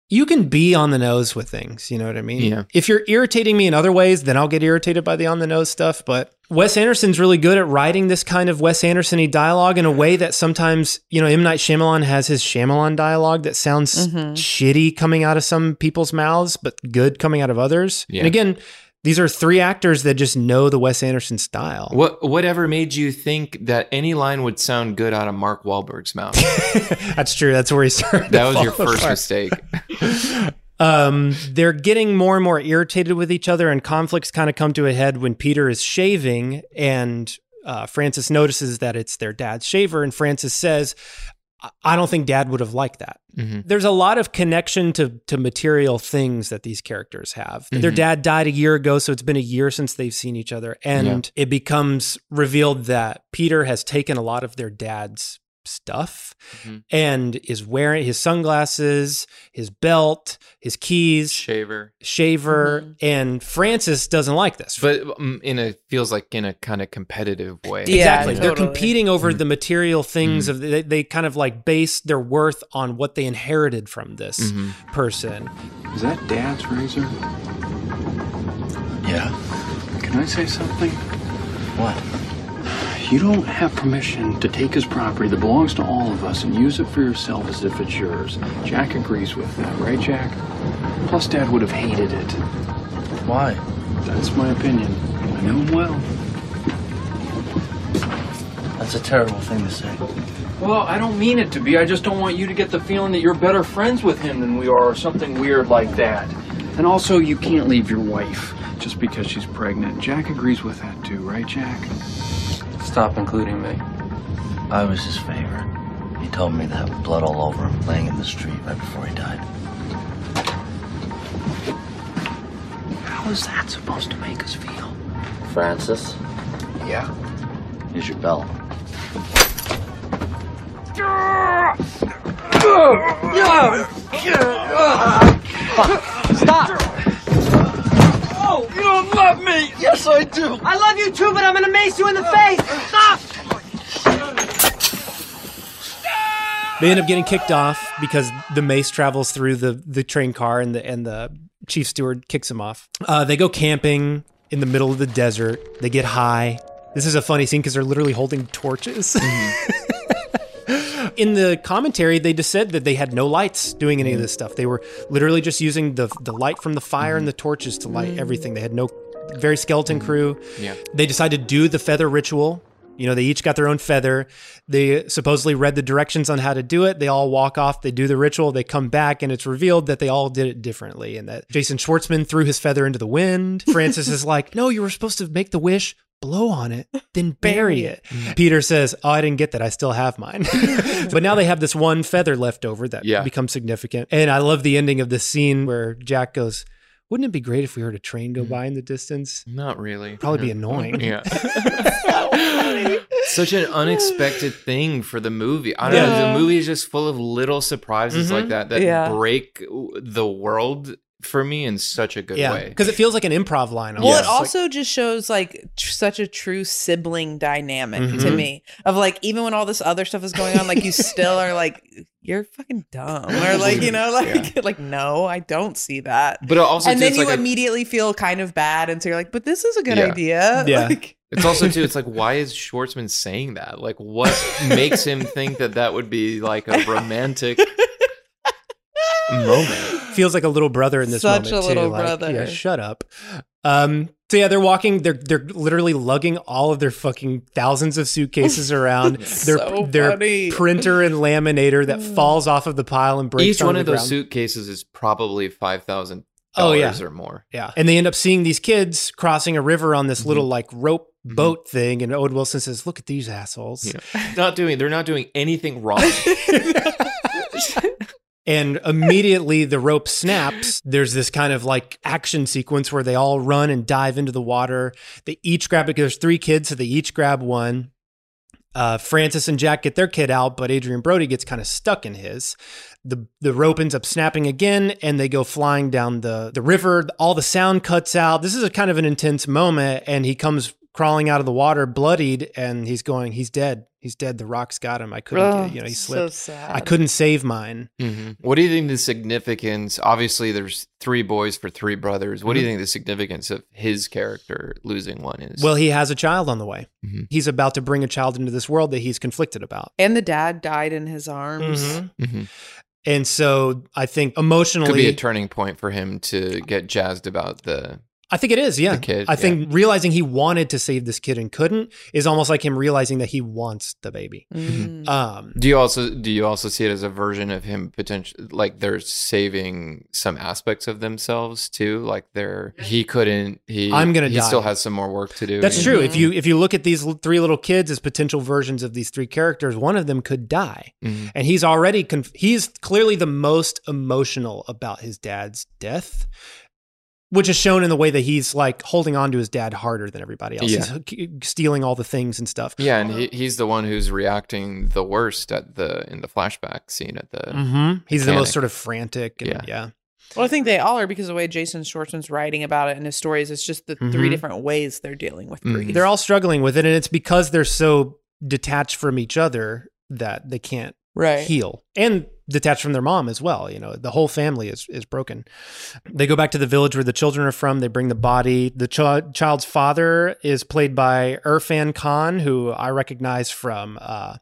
you can be on the nose with things you know what i mean Yeah. if you're irritating me in other ways then i'll get irritated by the on the nose stuff but wes anderson's really good at writing this kind of wes anderson-y dialogue in a way that sometimes you know m night Shyamalan has his Shyamalan dialogue that sounds Mhm. shitty coming out of some people's mouths but good coming out of others Yeah. and again these are three actors that just know the wes anderson style What whatever made you think that any line would sound good out of Mark Wahlberg's mouth? that's true that's where he started that was your first apart. mistake. Um, they're getting more and more irritated with each other, and conflicts kind of come to a head when Peter is shaving, and uh, Francis notices that it's their dad's shaver, and Francis says, "I- "I don't think Dad would have liked that." Mhm. There's a lot of connection to to material things that these characters have. Their Mhm. dad died a year ago, so it's been a year since they've seen each other, and it becomes revealed that Peter has taken a lot of their dad's stuff Mhm. and is wearing his sunglasses, his belt, his keys, Shaver. shaver, and Francis doesn't like this. But um, in a feels like in a kind of competitive way. Yeah, exactly. They're competing over Mhm. the material things Mhm. of they, they kind of like base their worth on what they inherited from this Mhm. person. Is that Dad's razor? Yeah. Can I say something? What? You don't have permission to take his property that belongs to all of us and use it for yourself as if it's yours. Jack agrees with that, right, Jack? Plus, Dad would have hated it. Why? That's my opinion. I know him well. That's a terrible thing to say. Well, I don't mean it to be. I just don't want you to get the feeling that you're better friends with him than we are, or something weird like that. And also, you can't leave your wife just because she's pregnant. Jack agrees with that too, right, Jack? Stop including me. I was his favorite. He told me that with blood all over him, laying in the street right before he died. How is that supposed to make us feel? Francis, Yeah. here's your bell. Stop! You don't love me! Yes, I do! I love you too, but I'm gonna mace you in the face! Stop! They end up getting kicked off because the mace travels through the the train car and the and the chief steward kicks him off. Uh, they go camping in the middle of the desert. They get high. This is a funny scene because they're literally holding torches. in the commentary, they just said that they had no lights doing any of this stuff. They were literally just using the the light from the fire and the torches to light everything. They had no very skeleton crew. Yeah. They decided to do the feather ritual. You know, they each got their own feather. They supposedly read the directions on how to do it. They all walk off, they do the ritual, they come back, and it's revealed that they all did it differently. And that Jason Schwartzman threw his feather into the wind. Francis is like, No, you were supposed to make the wish, blow on it, then bury it. Mm. Peter says, Oh, I didn't get that. I still have mine. but now they have this one feather left over that Yeah. becomes significant. And I love the ending of this scene where Jack goes, Wouldn't it be great if we heard a train go mm. by in the distance? Not really. Probably be annoying. Yeah. Such an unexpected thing for the movie. I don't know. The movie is just full of little surprises like mm-hmm. that that Yeah. break the world for me in such a good yeah, way. because it feels like an improv line. Well, almost. it also just shows like tr- such a true sibling dynamic to Mhm. me of like even when all this other stuff is going on, like you still are like you're fucking dumb or like you know like like no, I don't see that. But it also and too, then you like a- immediately feel kind of bad, and so you're like, but this is a good Yeah. idea. Yeah. Like, It's also too. It's like, why is Schwartzman saying that? Like, what makes him think that that would be like a romantic moment? feels like a little brother in this Such moment a little too. Like, brother. yeah, shut up. Um, so yeah, they're walking. They're they're literally lugging all of their fucking thousands of suitcases around. their So their funny. printer and laminator that falls off of the pile and breaks. Each one the of those ground. suitcases is probably five thousand Oh, yeah. dollars or more. Yeah, and they end up seeing these kids crossing a river on this Mm-hmm. little like rope boat thing, and Owen Wilson says, "Look at these assholes." Yeah. Not doing. They're not doing anything wrong. And immediately the rope snaps. There's this kind of like action sequence where they all run and dive into the water. They each grab it. There's three kids, so they each grab one. Uh, Francis and Jack get their kid out, but Adrien Brody gets kind of stuck in his. The the rope ends up snapping again, and they go flying down the the river. All the sound cuts out. This is a kind of an intense moment, and he comes crawling out of the water, bloodied, and he's going, "He's dead. He's dead. The rocks got him. I couldn't. Oh, you know, he so slipped. sad. I couldn't save mine." Mhm. What do you think the significance? Obviously, there's three boys for three brothers. What do you Mhm. think the significance of his character losing one is? Well, he has a child on the way. Mhm. He's about to bring a child into this world that he's conflicted about. and the dad died in his arms. Mhm. Mhm. And so I think emotionally, could be a turning point for him to get jazzed about the. I think it is. Yeah. the kid, I think realizing he wanted to save this kid and couldn't is almost like him realizing that he wants the baby. Mm. Um, Do you also do you also see it as a version of him potential like they're saving some aspects of themselves too? Like they're he couldn't he I'm gonna he die. still has some more work to do. that's And- true. If you if you look at these three little kids as potential versions of these three characters, one of them could die, Mhm. and he's already conf- he's clearly the most emotional about his dad's death. Which is shown in the way that he's like holding on to his dad harder than everybody else. Yeah. He's stealing all the things and stuff. Yeah, and he, he's the one who's reacting the worst at the in the flashback scene at the. hmm He's the most sort of frantic. And, yeah. Yeah. Well, I think they all are because of the way Jason Schwartzman's writing about it in his stories. It's just the three Mhm. different ways they're dealing with grief. They're all struggling with it, and it's because they're so detached from each other that they can't Right. heal and detached from their mom as well. You know, the whole family is is broken. They go back to the village where the children are from. They bring the body. The ch- child's father is played by Irrfan Khan, who I recognize from uh,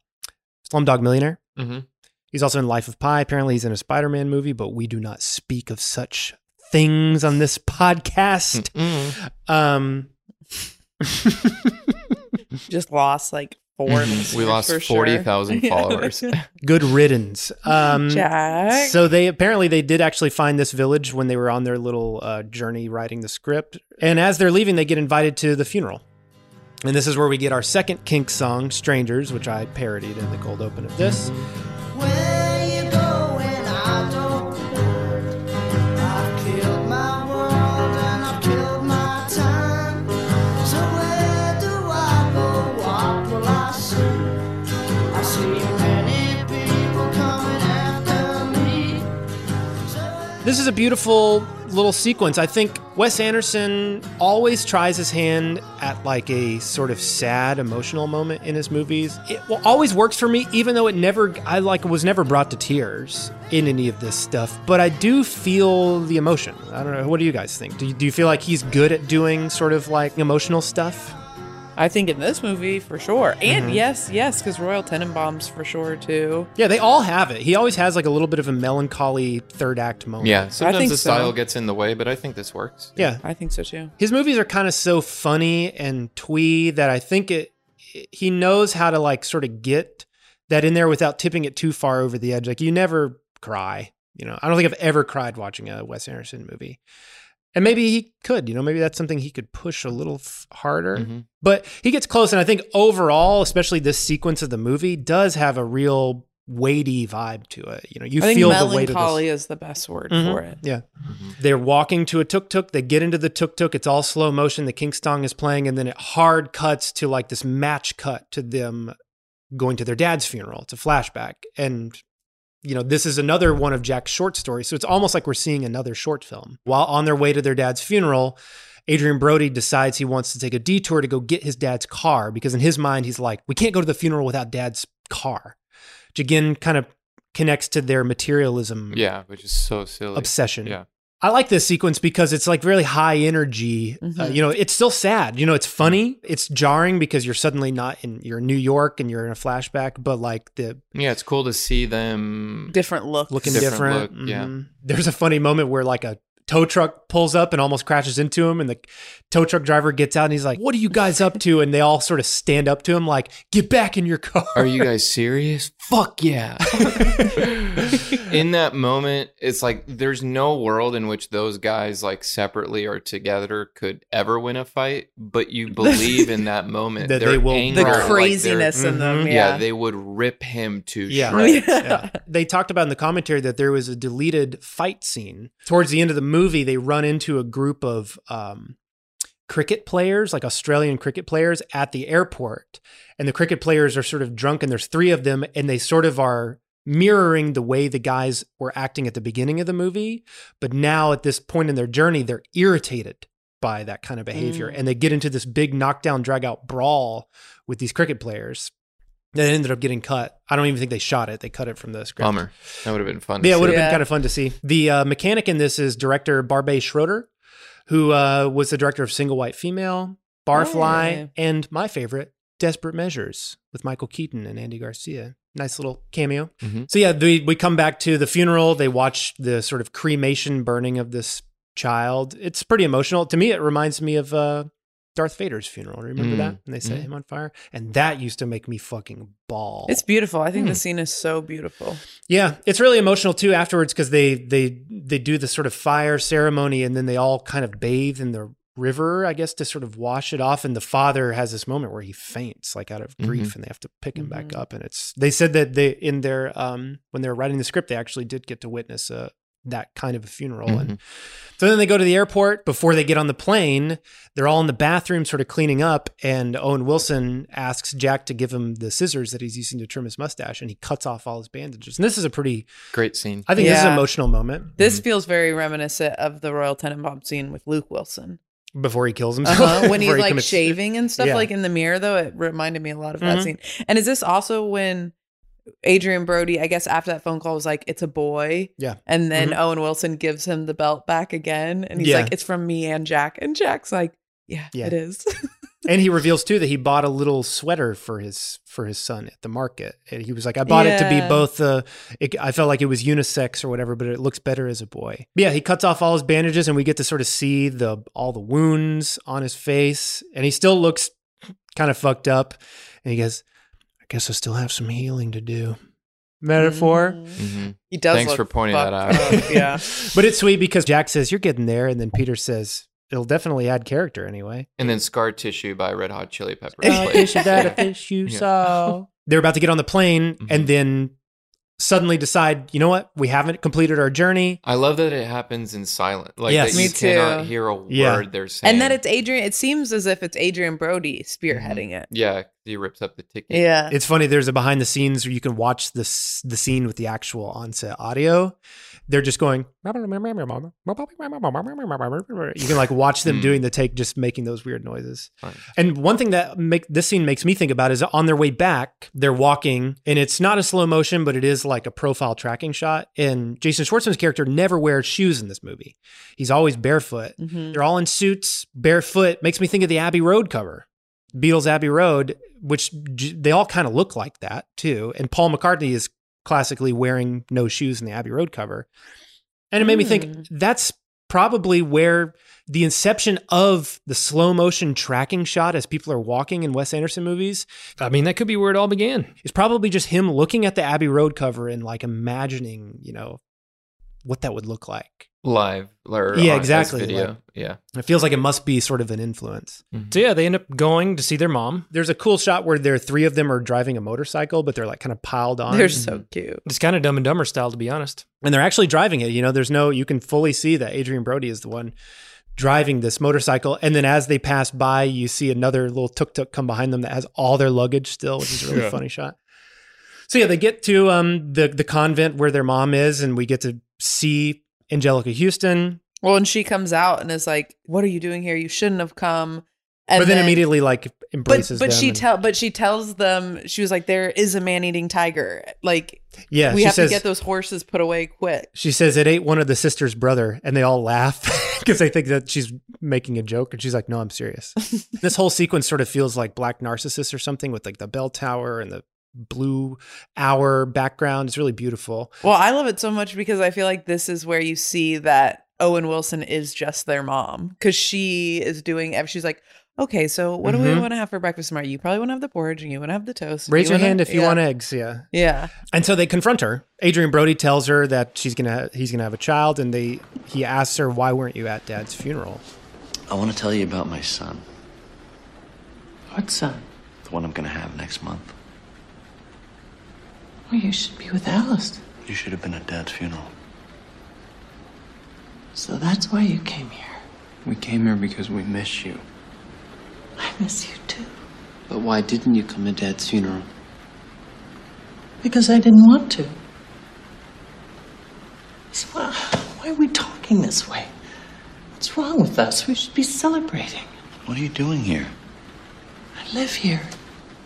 Slumdog Millionaire. Mhm. He's also in Life of Pi. Apparently, he's in a Spider Man movie, but we do not speak of such things on this podcast. Mm-mm. Um, just lost like. We lost for sure. 40,000 followers. Good riddance. Um, Jack. So they apparently they did actually find this village when they were on their little uh, journey writing the script, and as they're leaving, they get invited to the funeral. And this is where we get our second Kink song, "Strangers," which I parodied in the cold open of this. This is a beautiful little sequence. I think Wes Anderson always tries his hand at like a sort of sad emotional moment in his movies. It always works for me, even though it never, I like, was never brought to tears in any of this stuff. But I do feel the emotion. I don't know. What do you guys think? Do you, do you feel like he's good at doing sort of like emotional stuff? I think in this movie for sure, and Mhm. yes, yes, because Royal Tenenbaums for sure too. Yeah, they all have it. He always has like a little bit of a melancholy third act moment. yeah, sometimes think the so. style gets in the way, but I think this works. Yeah. I think so too. His movies are kind of so funny and twee that I think it he knows how to like sort of get that in there without tipping it too far over the edge. Like you never cry, you know. I don't think I've ever cried watching a Wes Anderson movie. And maybe he could, you know, maybe that's something he could push a little f- harder. Mhm. But he gets close and I think overall, especially this sequence of the movie does have a real weighty vibe to it. You know, you I think feel the weight of this. melancholy is the best word Mhm. for it. Yeah. They're walking to a tuk tuk. They get into the tuk tuk. It's all slow motion. The King song is playing, and then it hard cuts to like this match cut to them going to their dad's funeral. It's a flashback. And, you know, this is another one of Jack's short stories. So it's almost like we're seeing another short film. While on their way to their dad's funeral, Adrien Brody decides he wants to take a detour to go get his dad's car because in his mind, he's like, we can't go to the funeral without dad's car. Which again kind of connects to their materialism Yeah, which is so silly. obsession. Yeah. I like this sequence because it's like really high energy. Uh, Mhm. you know, it's still sad. You know, it's funny. It's jarring because you're suddenly not in you're in New York and you're in a flashback. But like the Yeah, it's cool to see them Different look. looking Different different. look, yeah. Mhm. There's a funny moment where like a tow truck pulls up and almost crashes into him, and the tow truck driver gets out and he's like, "What are you guys up to?" And they all sort of stand up to him like, "Get back in your car." Are you guys serious? Fuck yeah. in that moment, it's like there's no world in which those guys, like separately or together, could ever win a fight. But you believe in that moment That they will- anger, The like, their- craziness in them, Mhm. yeah. they would rip him to Yeah. shreds. yeah. They talked about in the commentary that there was a deleted fight scene. Towards the end of the movie, they run into a group of um, cricket players, like Australian cricket players, at the airport. And the cricket players are sort of drunk, and there's three of them, and they sort of are mirroring the way the guys were acting at the beginning of the movie. But now, at this point in their journey, they're irritated by that kind of behavior. Mm. And they get into this big knockdown, drag out brawl with these cricket players. That ended up getting cut. I don't even think they shot it. They cut it from the script. Bummer. That would have been fun. Yeah, to it would have Yeah. been kind of fun to see. The uh, mechanic in this is director Barbet Schroeder, who uh, was the director of Single White Female, Barfly, Oh, and my favorite, Desperate Measures with Michael Keaton and Andy Garcia. Nice little cameo. Mhm. So yeah, we, we come back to the funeral. They watch the sort of cremation burning of this child. It's pretty emotional. To me, it reminds me of uh, Darth Vader's funeral. Remember Mm. that? And they set Mhm. him on fire. And that used to make me fucking ball. It's beautiful. I think Hmm. the scene is so beautiful. Yeah, it's really emotional too afterwards because they they they do the sort of fire ceremony and then they all kind of bathe in the river, I guess, to sort of wash it off. And the father has this moment where he faints, like out of grief, and they have to pick him back Mhm. up. And it's they said that they in their um when they were writing the script, they actually did get to witness uh, that kind of a funeral. And so then they go to the airport before they get on the plane. They're all in the bathroom, sort of cleaning up. And Owen Wilson asks Jack to give him the scissors that he's using to trim his mustache, and he cuts off all his bandages. And this is a pretty, Great scene. I think this is an emotional moment This feels very reminiscent of the Royal Tenenbaum scene with Luke Wilson. before he kills himself. Uh-huh. When he's Before he like commits- shaving and stuff, Yeah. like in the mirror, though, it reminded me a lot of Mhm. that scene. And is this also when Adrien Brody, I guess after that phone call, was like, it's a boy? Yeah. And then Mhm. Owen Wilson gives him the belt back again. And he's Yeah. like, it's from me and Jack. And Jack's like, yeah, Yeah. it is. and he reveals too that he bought a little sweater for his for his son at the market. And he was like, I bought it to be Yeah. both. Uh, it, I felt like it was unisex or whatever, but it looks better as a boy. But yeah, he cuts off all his bandages, and we get to sort of see the all the wounds on his face, and he still looks kind of fucked up. And he goes, guess I still have some healing to do. Metaphor. Mhm. He does Thanks look for pointing that out. up, yeah. But it's sweet because Jack says, You're getting there. And then Peter says, It'll definitely add character anyway. And then Scar Tissue by Red Hot Chili Peppers. Oh, plays. that a fish you Yeah. saw. They're about to get on the plane and then suddenly decide, you know what? We haven't completed our journey. I love that it happens in silence. Like Yes. that Me you cannot too. hear a word Yeah. they're saying. And that it's Adrien. It seems as if it's Adrien Brody spearheading it. yeah, he rips up the ticket. Yeah. It's funny. There's a behind the scenes where you can watch this the scene with the actual onset audio. They're just going. You can like watch them Mm. doing the take, just making those weird noises. Fine. And one thing that make this scene makes me think about is on their way back, they're walking, and it's not a slow motion, but it is like a profile tracking shot. And Jason Schwartzman's character never wears shoes in this movie; he's always barefoot. Mhm. They're all in suits, barefoot. Makes me think of the Abbey Road cover, Beatles Abbey Road, which they all kind of look like that too. And Paul McCartney is classically wearing no shoes in the Abbey Road cover. And it made me think hmm. that's probably where the inception of the slow motion tracking shot as people are walking in Wes Anderson movies I mean, that could be where it all began. It's probably just him looking at the Abbey Road cover and like imagining, you know, what that would look like. Live or Yeah, exactly, Video. like- yeah. It feels like it must be sort of an influence. So yeah, they end up going to see their mom. There's a cool shot where there are three of them are driving a motorcycle, but they're like kind of piled on. They're so cute. It's kind of Dumb and Dumber style, to be honest. and they're actually driving it. You know, there's no, you can fully see that Adrien Brody is the one driving this motorcycle. And then as they pass by, you see another little tuk tuk come behind them that has all their luggage still, which is a really Yeah. funny shot. So yeah, they get to um, the the convent where their mom is, and we get to see Anjelica Huston. Well, and she comes out and is like, "What are you doing here? You shouldn't have come." And but then, immediately like but embraces but them. she and- tell but she tells them she was like, "There is a man eating tiger. Like, Yeah, we have says- to get those horses put away quick." She says it ate one of the sister's brother, and they all laugh because they think that she's making a joke. And she's like, "No, I'm serious." this whole sequence sort of feels like Black Narcissus or something with like the bell tower and the blue hour background. It's really beautiful. Well, I love it so much because I feel like this is where you see that Owen Wilson is just their mom because she is doing. She's like, "Okay, so what do we Mhm. want to have for breakfast tomorrow? You probably want to have the porridge, and you want to have the toast. Raise you your wanna-" hand if you Yeah. want eggs. Yeah. Yeah. And so they confront her. Adrien Brody tells her that she's gonna he's gonna have a child, and they he asks her why weren't you at Dad's funeral? I want to tell you about my son. What son? The one I'm going to have next month. Well, you should be with Alice. You should have been at Dad's funeral. So that's why you came here. We came here because we miss you. I miss you too. But why didn't you come to Dad's funeral? Because I didn't want to. So why, why are we talking this way? What's wrong with us? We should be celebrating. What are you doing here? I live here.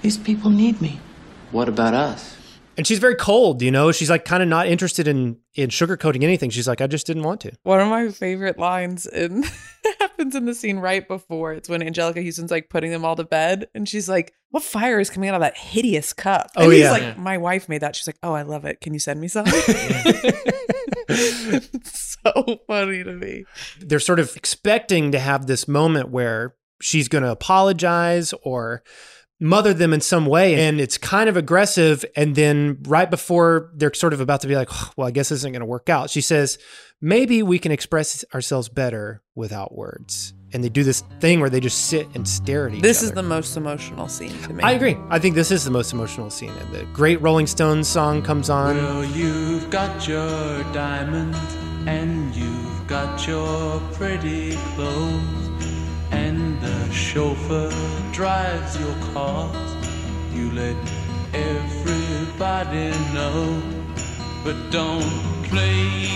These people need me. What about us? And she's very cold, you know. She's like kind of not interested in in sugarcoating anything. She's like, I just didn't want to. One of my favorite lines in happens in the scene right before. It's when Anjelica Huston's like putting them all to bed, and she's like, "What fire is coming out of that hideous cup?" Oh, he's yeah. like, Yeah. "My wife made that." She's like, "Oh, I love it. Can you send me some?" it's so funny to me. they're sort of expecting to have this moment where she's going to apologize or mother them in some way and it's kind of aggressive and then right before they're sort of about to be like "Oh, well i guess this isn't going to work out she says maybe we can express ourselves better without words. And they do this thing where they just sit and stare at each This other. This is the most emotional scene to me. i agree. I think this is the most emotional scene and the great rolling stones song comes on. Well, you've got your diamonds and you've got your pretty clothes, and the chauffeur drives your cars. You let everybody know, but don't play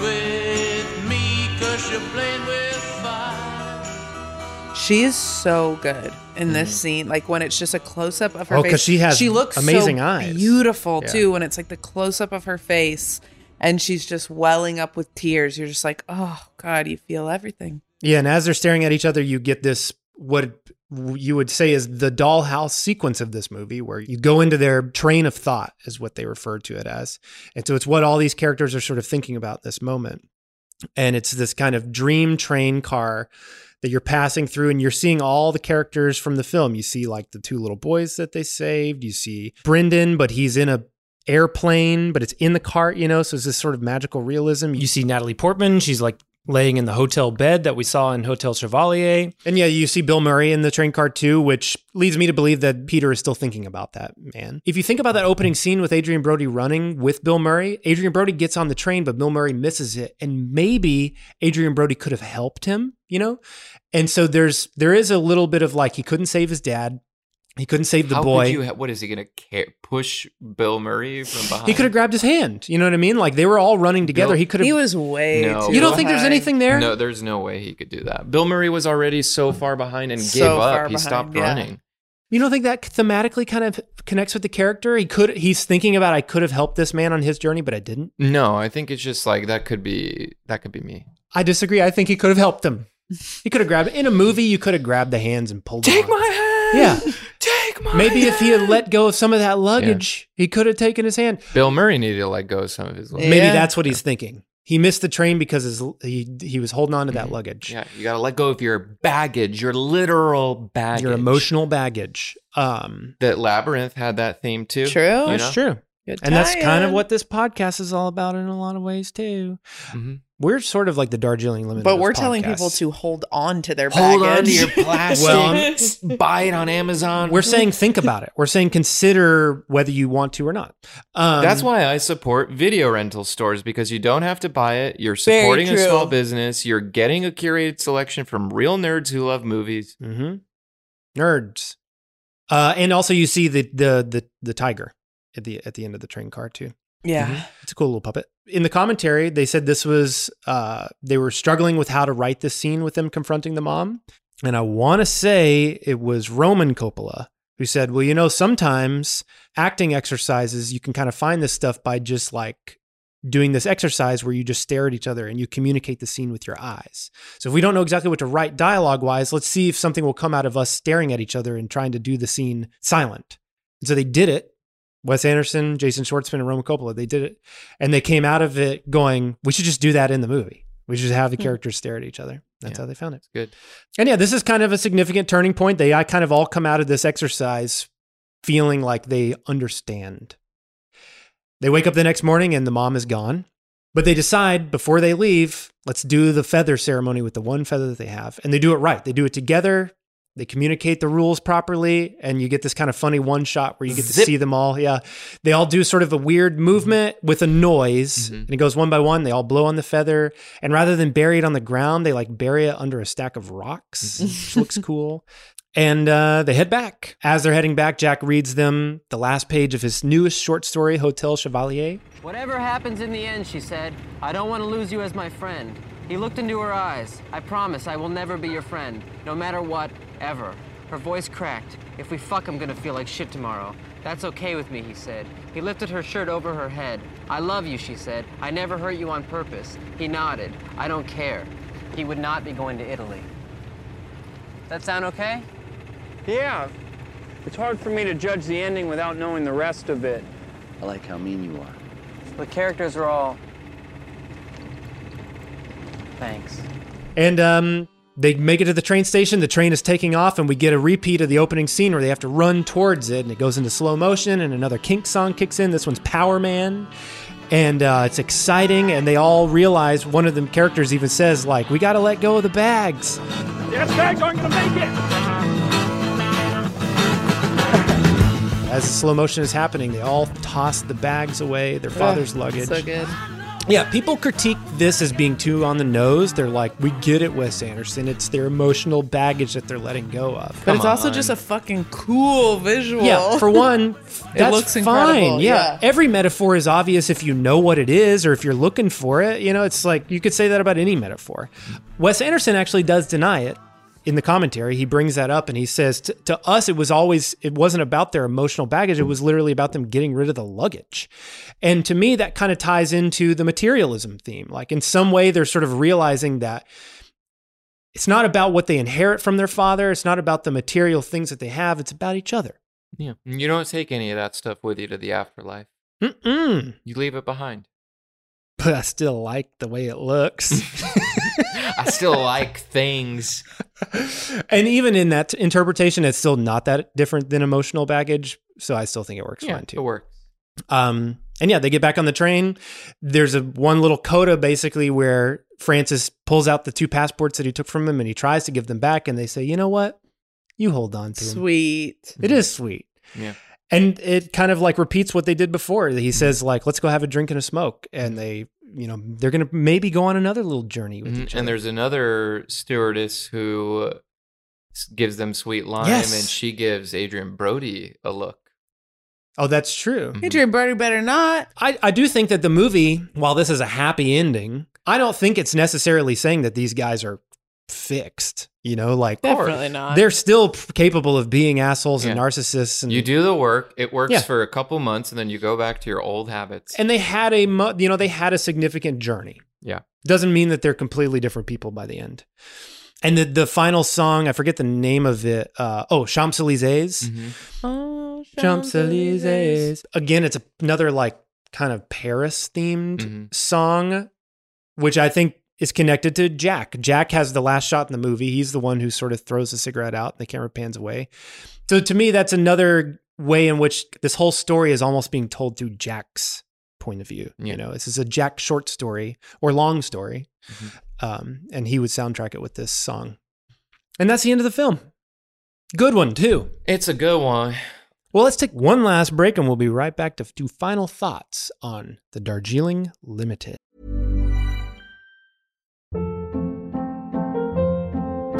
with me, cause you're playing with fire. She is so good in this mm-hmm. scene. Like when it's just a close up of her Oh, face. 'cause she has she looks amazing so eyes. Beautiful Yeah. too. When it's like the close up of her face and she's just welling up with tears. You're just like, oh God, you feel everything. Yeah, and as they're staring at each other, you get this what you would say is the dollhouse sequence of this movie, where you go into their train of thought, is what they refer to it as. And so it's what all these characters are sort of thinking about this moment. and it's this kind of dream train car that you're passing through and you're seeing all the characters from the film. You see like the two little boys that they saved. You see Brendan, but he's in a airplane, but it's in the cart, you know, so it's this sort of magical realism. You see Natalie Portman, she's like laying in the hotel bed that we saw in Hotel Chevalier. And yeah, you see Bill Murray in the train car too, which leads me to believe that Peter is still thinking about that man. If you think about that opening scene with Adrien Brody running with Bill Murray, Adrien Brody gets on the train, but Bill Murray misses it. And maybe Adrien Brody could have helped him, you know? And so there's there is a little bit of like he couldn't save his dad. He couldn't save the How boy. Could you ha- what is he going to push Bill Murray from behind? he could have grabbed his hand. You know what I mean? Like they were all running together. Bill- he could have. He was way. No. too You don't think there's anything there? No, there's no way he could do that. Bill Murray was already so far behind and So gave far up. He behind, stopped yeah. running. You don't think that thematically kind of connects with the character? He could. He's thinking about I could have helped this man on his journey, but I didn't. No, I think it's just like that could be that could be me. I disagree. I think he could have helped him. He could have grabbed in a movie. You could have grabbed the hands and pulled. Take them my hand. Yeah. Take my Maybe if he had let go of some of that luggage, he could have taken his hand. Bill Murray needed to let go of some of his. Yeah. Maybe that's what he's thinking. He missed the train because his, he he was holding on to that Mm-hmm. luggage. Yeah, you got to let go of your baggage, your literal baggage. Your emotional baggage. Um, That labyrinth had that theme too. True. you that's know? true. Good And that's kind of tie-in. what this podcast is all about in a lot of ways too. Mhm. We're sort of like the Darjeeling Limited. But we're telling people to hold on to their Hold baggage. on to your plastic. Well, buy it on Amazon. We're saying think about it. We're saying consider whether you want to or not. Um, That's why I support video rental stores because you don't have to buy it. You're supporting a small business. You're getting a curated selection from real nerds who love movies. hmm nerds. Uh, and also you see the the the the tiger at the at the end of the train car too. Yeah. It's a cool little puppet. In the commentary, they said this was uh, they were struggling with how to write this scene with them confronting the mom, and I want to say it was Roman Coppola who said, "Well, you know, sometimes acting exercises you can kind of find this stuff by just like." Doing this exercise where you just stare at each other and you communicate the scene with your eyes. So, if we don't know exactly what to write dialogue wise, let's see if something will come out of us staring at each other and trying to do the scene silent. And so they did it. Wes Anderson, Jason Schwartzman, and Roman Coppola, they did it. And they came out of it going, we should just do that in the movie. We should have the hmm. characters stare at each other. That's Yeah. how they found it. Good. And yeah, this is kind of a significant turning point. They I kind of all come out of this exercise feeling like they understand. They wake up the next morning and the mom is gone. But they decide before they leave, let's do the feather ceremony with the one feather that they have. And they do it right. They do it together. They communicate the rules properly, and you get this kind of funny one shot where you get to see them all. Yeah. They all do sort of a weird movement with a noise, Mhm. and it goes one by one. They all blow on the feather. And rather than bury it on the ground, they like bury it under a stack of rocks, which looks cool. And uh, they head back. As they're heading back, Jack reads them the last page of his newest short story, Hotel Chevalier. Whatever happens in the end, she said, I don't want to lose you as my friend. He looked into her eyes. I promise I will never be your friend, no matter what, ever. Her voice cracked. If we fuck, I'm gonna feel like shit tomorrow. That's okay with me, he said. He lifted her shirt over her head. I love you, she said. I never hurt you on purpose. He nodded. I don't care. He would not be going to Italy. That sound okay? Yeah. It's hard for me to judge the ending without knowing the rest of it. I like how mean you are. The characters are all. Thanks. And um, they make it to the train station. The train is taking off, and we get a repeat of the opening scene where they have to run towards it, and it goes into slow motion, and another Kink song kicks in. This one's Power Man. And uh, it's exciting, and they all realize one of the characters even says, like, we got to let go of the bags. Yes, bags aren't gonna make it. As the slow motion is happening, they all toss the bags away, their father's luggage. So good. Yeah, people critique this as being too on the nose. They're like, we get it, Wes Anderson. It's their emotional baggage that they're letting go of. But it's also just a fucking cool visual. Yeah, for one, It looks fine. incredible, Yeah. yeah. every metaphor is obvious if you know what it is or if you're looking for it. You know, it's like you could say that about any metaphor. Wes Anderson actually does deny it in the commentary. He brings that up and he says to, us, it was always it wasn't about their emotional baggage. It was literally about them getting rid of the luggage. And to me, that kind of ties into the materialism theme. Like in some way, they're sort of realizing that it's not about what they inherit from their father. It's not about the material things that they have. It's about each other. Yeah. You don't take any of that stuff with you to the afterlife. Mm-mm. You leave it behind. But I still like the way it looks. I still like things. and even in that interpretation, it's still not that different than emotional baggage. So I still think it works Yeah, fine too. it works. Um, and yeah, they get back on the train. There's a one little coda basically where Francis pulls out the two passports that he took from him and he tries to give them back, and they say, "You know what? You hold on to them." Sweet. It is sweet. Yeah. And it kind of like repeats what they did before. He says like, "Let's go have a drink and a smoke," and they, you know, they're gonna maybe go on another little journey with Mhm. each And there's another stewardess who gives them sweet lime, Yes. and she gives Adrien Brody a look. Oh, that's true. Adrien Brody better not. I, I do think that the movie, while this is a happy ending, I don't think it's necessarily saying that these guys are fixed. You know, like Definitely not. They're still p- capable of being assholes and narcissists, and You do the work; it works Yeah. for a couple months, and then you go back to your old habits. and they had a mo- you know they had a significant journey. Yeah. Doesn't mean that they're completely different people by the end. And the the final song, I forget the name of it. Uh, oh, Champs Elysees. Mm-hmm. Oh, Champs Elysees. Again, it's another like kind of Paris themed Mm-hmm. song, which I think is connected to Jack. Jack has the last shot in the movie. He's the one who sort of throws the cigarette out and the camera pans away. So to me, that's another way in which this whole story is almost being told through Jack's point of view. You know, this is a Jack short story or long story. Um, and he would soundtrack it with this song. And that's the end of the film. Good one, too. It's a good one. Well, let's take one last break and we'll be right back to do final thoughts on the Darjeeling Limited.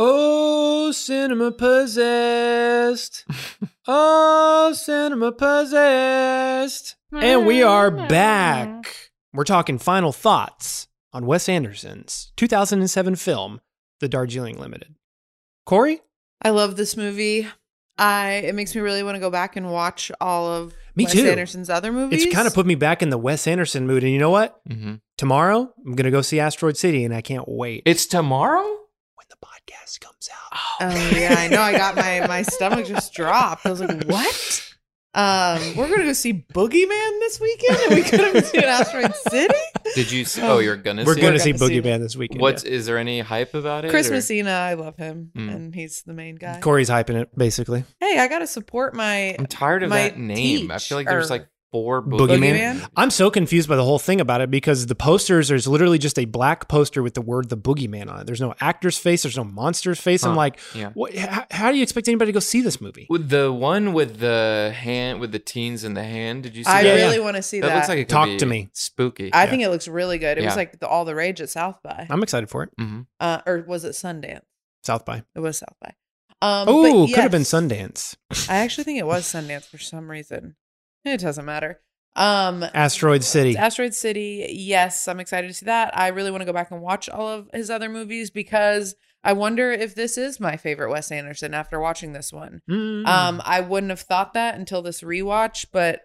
Oh, cinema possessed. oh, cinema possessed. And we are back. We're talking final thoughts on Wes Anderson's 2007 film, The Darjeeling Limited. Corey? I love this movie. I it makes me really want to go back and watch all of Me Wes too. Anderson's other movies. It's kind of put me back in the Wes Anderson mood. And you know what? Mm-hmm. Tomorrow, I'm going to go see Asteroid City, and I can't wait. It's tomorrow? Oh yeah, I know. I got my my stomach just dropped. I was like, what? Um, we're gonna go see Boogeyman this weekend, and we couldn't see Asteroid City. Did you see? Oh, you're gonna We're see gonna it? see gonna see Boogeyman this weekend. What's is there any hype about it? Chris or- Messina, I love him, Mm. and he's the main guy. Corey's hyping it, basically. Hey, I gotta support my. I'm tired of my that name. I feel like there's or- like four Boogeyman. Boogeyman? I'm so confused by the whole thing about it because the posters, there's literally just a black poster with the word the boogeyman on it. There's no actor's face, there's no monster's face. I'm like, yeah. what, how, how do you expect anybody to go see this movie? With the one with the hand, with the teens in the hand, did you see I that? really want to see that. That looks like it could Talk be to me. Spooky. I think it looks really good. It was like the, all the rage at South by, I'm excited for it. Mm-hmm. uh, or was it Sundance? South by. It was South by. Um, Oh, but could have been. Sundance. I actually think it was Sundance for some reason. It doesn't matter. Um, Asteroid City. Asteroid City. Yes, I'm excited to see that. I really want to go back and watch all of his other movies because I wonder if this is my favorite Wes Anderson after watching this one. Mm. Um, I wouldn't have thought that until this rewatch, but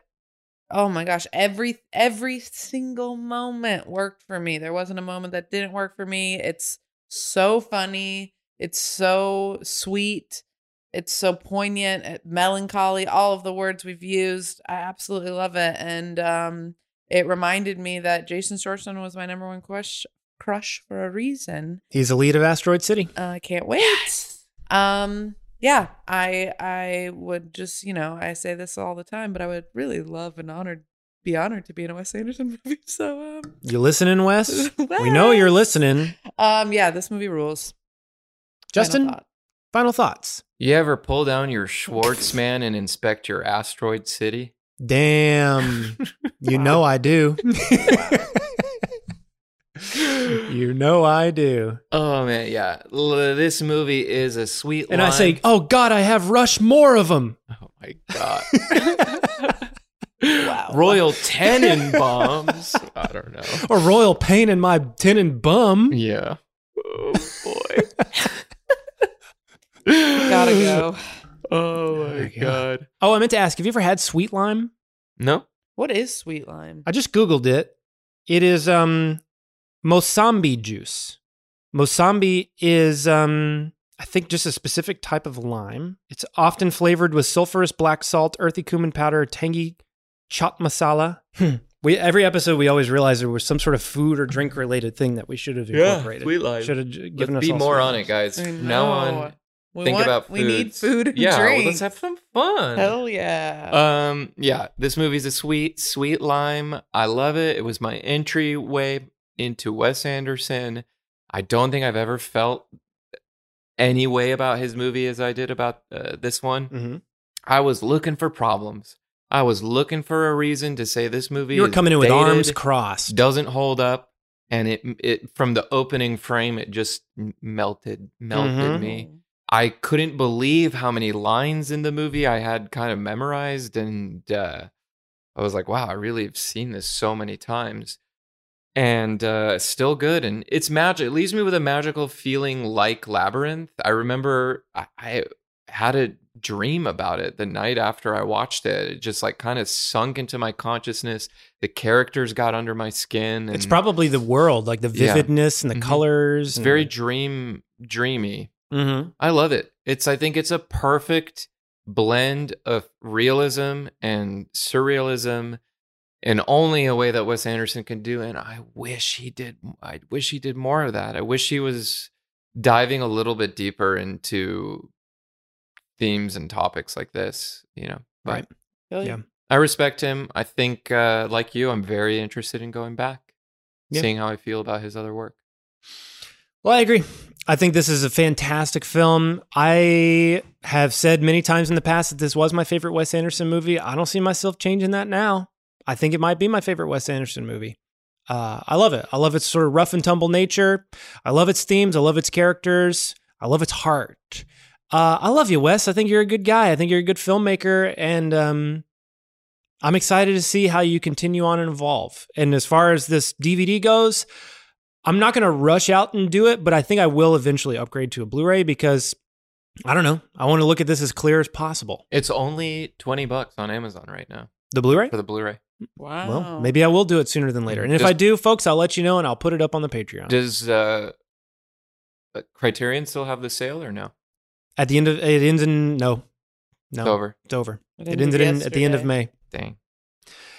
oh my gosh, every every single moment worked for me. There wasn't a moment that didn't work for me. It's so funny. It's so sweet. It's so poignant, uh, melancholy, all of the words we've used. I absolutely love it. And um, it reminded me that Jason Schwartzman was my number one crush, crush for a reason. He's the lead of Asteroid City. I can't wait. Yes. Um, yeah, I I would just you know I say this all the time, but I would really love and honored be honored to be in a Wes Anderson movie. So um, You listening, Wes? we know you're listening. um, yeah, this movie rules. Justin, thought. Final thoughts. You ever pull down your Schwartzman and inspect your asteroid city? Damn. You know I do. you know I do. Oh man, yeah. L- this movie is a sweet. And I say, "Oh God, I have Rush more of them." Oh my god. wow. Royal Tenenbaums. I don't know. Or Royal Pain in my tin and bum. Yeah. Oh boy. Gotta go. Oh my god. Oh, I meant to ask, have you ever had sweet lime? No. What is sweet lime? I just googled it. It is um Mosambi juice. Mosambi is um I think just a specific type of lime. It's often flavored with sulfurous black salt, earthy cumin powder, tangy chaat masala. Hmm. we every episode we always realize there was some sort of food or drink related thing that we should have incorporated. Yeah, sweet lime. Should have given Let's us be more on it, guys. I Now on, know. We think want- about we need food and yeah, well, let's have some fun. Hell yeah. Um, yeah, this movie's a sweet, sweet lime. I love it. It was my entryway into Wes Anderson. I don't think I've ever felt any way about his movie as I did about uh, this one. Mhm. I was looking for problems. I was looking for a reason to say this movie. You were coming in with dated, arms crossed. doesn't hold up, and it it from the opening frame it just m- melted melted Mhm. me. I couldn't believe how many lines in the movie I had kind of memorized, and uh, I was like, "Wow, I really have seen this so many times." And uh, still good, and it's magic. It leaves me with a magical feeling like Labyrinth. I remember I, I had a dream about it the night after I watched it. It just like kind of sunk into my consciousness. The characters got under my skin. And It's probably the world, like the Yeah. vividness and the Mhm. colors. It's and- very dream dreamy. Mhm. I love it. It's I think it's a perfect blend of realism and surrealism in only a way that Wes Anderson can do and I wish he did I wish he did more of that. I wish he was diving a little bit deeper into themes and topics like this, you know. But Right. Hell Yeah. I respect him. I think uh like you I'm very interested in going back. Yeah. Seeing how I feel about his other work. Well, I agree. I think this is a fantastic film. I have said many times in the past that this was my favorite Wes Anderson movie. I don't see myself changing that now. I think it might be my favorite Wes Anderson movie. Uh, I love it. I love its sort of rough and tumble nature. I love its themes. I love its characters. I love its heart. Uh, I love you, Wes. I think you're a good guy. I think you're a good filmmaker, and um, I'm excited to see how you continue on and evolve. And as far as this DVD goes, I'm not going to rush out and do it, but I think I will eventually upgrade to a Blu-ray because I don't know. I want to look at this as clear as possible. It's only 20 bucks on Amazon right now The Blu-ray? for the Blu-ray. Wow. Well, maybe I will do it sooner than later. And if Does- I do, folks, I'll let you know and I'll put it up on the Patreon. Does uh, uh, Criterion still have the sale or no? At the end of it ends in no. No. It's over. It's over. It It, ended ended in, at the end of. May. Dang.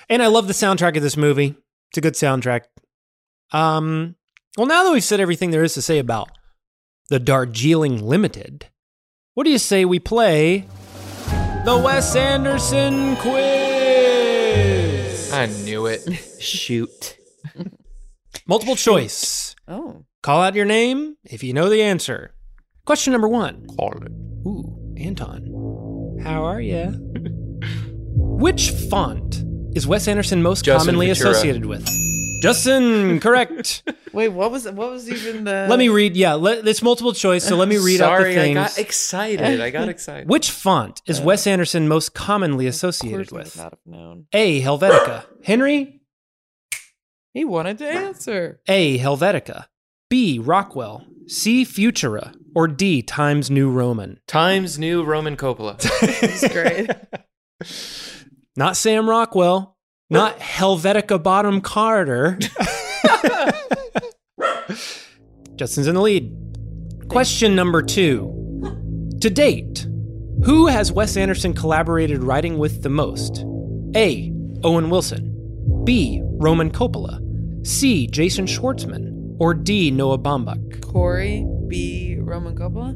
And I love the soundtrack of this movie. It's a good soundtrack. Um, well, now that we've said everything there is to say about the Darjeeling Limited, what do you say we play the Wes Anderson quiz? I knew it. Shoot. Multiple choice. Oh. Call out your name if you know the answer. Question number one. Call it. Ooh, Anton. How are you? Which font is Wes Anderson most Justin commonly Ventura. associated with? Justin, correct. Wait, what was what was even the let me read. Yeah, let, it's multiple choice, so let me read out the Sorry, I things. got excited. I got excited. Which font is uh, Wes Anderson most commonly associated Of course I would with? not have known. A. Helvetica. Henry. He wanted to answer. A. Helvetica. B. Rockwell. C. Futura. Or D. Times New Roman. Times New Roman Coppola. It's great. Not Sam Rockwell. Not Helvetica Bonham Carter. Justin's in the lead. Question number two. To date, who has Wes Anderson collaborated writing with the most? A. Owen Wilson. B. Roman Coppola. C. Jason Schwartzman. Or D. Noah Baumbach. Corey B. Roman Coppola.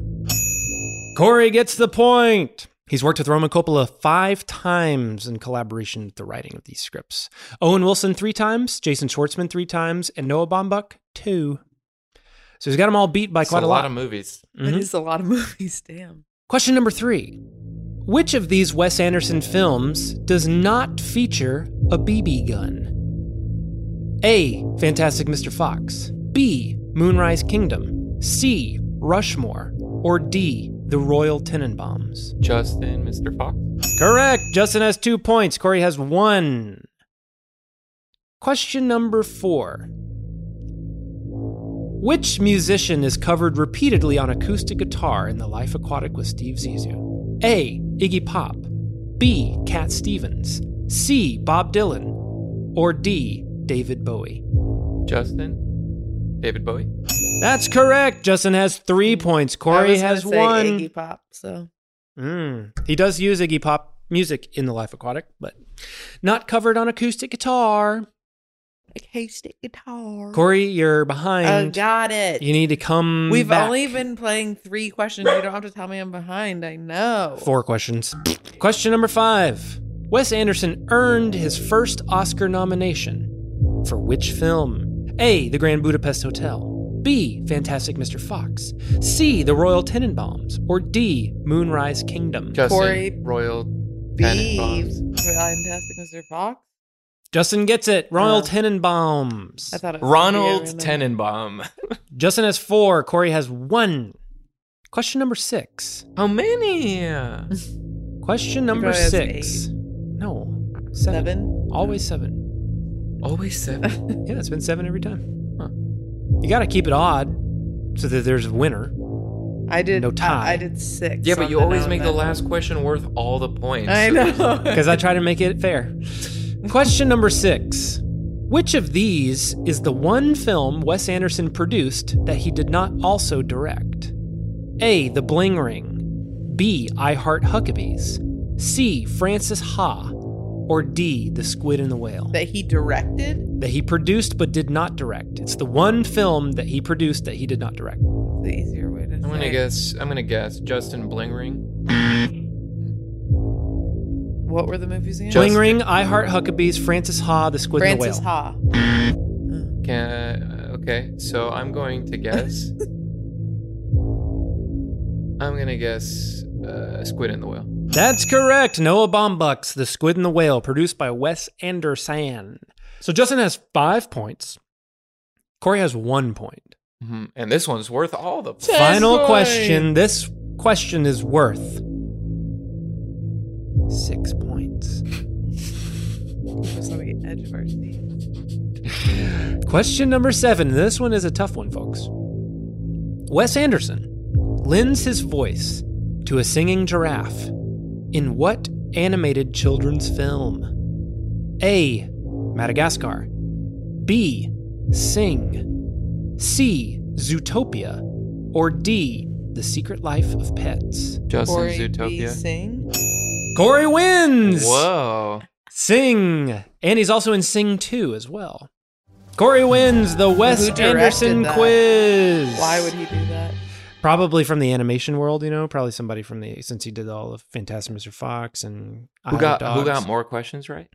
Corey gets the point. He's worked with Roman Coppola five times in collaboration with the writing of these scripts. Owen Wilson three times, Jason Schwartzman three times, and Noah Baumbach two. So he's got them all beat by It's quite a a, lot of movies. That Mhm. is a lot of movies. Damn. Question number three Which of these Wes Anderson films does not feature a BB gun? A. Fantastic Mr. Fox. B. Moonrise Kingdom. C. Rushmore. Or D. The Royal Tenenbaums. Justin, Mr. Fox. Correct. Justin has two points. Corey has one. Question number four. Which musician is covered repeatedly on acoustic guitar in The Life Aquatic with Steve Zissou? A. Iggy Pop. B. Cat Stevens. C. Bob Dylan. Or D. David Bowie. Justin, David Bowie. That's correct. Justin has three points. Corey has one. Iggy Pop. So Mm. He does use Iggy Pop music in The Life Aquatic, but not covered on acoustic guitar. acoustic guitar. Corey, you're Oh, behind. got it. You need to come. We've back. only been playing three questions. You don't have to tell me I'm behind. I know. Four questions. Question number five. Wes Anderson earned his first Oscar nomination. For which film? A. The Grand Budapest Hotel. B. Fantastic Mr. Fox. C. The Royal Tenenbaums. Or D. Moonrise Kingdom. Justin, Corey Royal B. Tenenbaums. Fantastic Mr. Fox. Justin gets it. Royal Oh. Tenenbaums. I thought it was Ronald yeah, Tenenbaum. Justin has four. Corey has one. Question number six. How many? Question number probably has six. No, seven. Seven? Always seven. Always seven. Yeah, it's been seven every time. You got to keep it odd so that there's a winner. I did. No tie. I, I did six. yeah, but you always make the then. last question worth all the points. I know. Because I try to make it fair. Question number six. Which of these is the one film Wes Anderson produced that he did not also direct? A. The Bling Ring. B. I Heart Huckabees. C. Frances Ha. Or D. The Squid and the Whale. that he directed. That he produced but did not direct. It's the one film that he produced that he did not direct. The easier way to I'm say. gonna it. guess. I'm gonna guess Justin Bling Ring. What were the movies again? Bling Ring, I Heart Huckabees, Frances Ha, The Squid Francis and the Whale. Frances Ha. Can uh, okay, so I'm going to guess. I'm gonna guess uh, Squid and the Whale. That's correct. Noah Baumbach's The Squid and the Whale, produced by Wes Anderson. So Justin has five points. Corey has one point. hmm And this one's worth all the. points. Final point. question. This question is worth six points. Just on the edge of our seat. Question number seven. This one is a tough one, folks. Wes Anderson lends his voice to a singing giraffe in what animated children's film? A. Madagascar. B. Sing. C. Zootopia. Or D. The Secret Life of Pets. Justin Corey B. Zootopia. Sing. Corey wins! Whoa. Sing. And he's also in Sing 2 as well. Corey wins the Wes Who Anderson that? quiz. Why would he do that? Probably from the animation world, you know. Probably somebody from the since he did all of Fantastic Mr. Fox and Who Isle got of who got more questions right?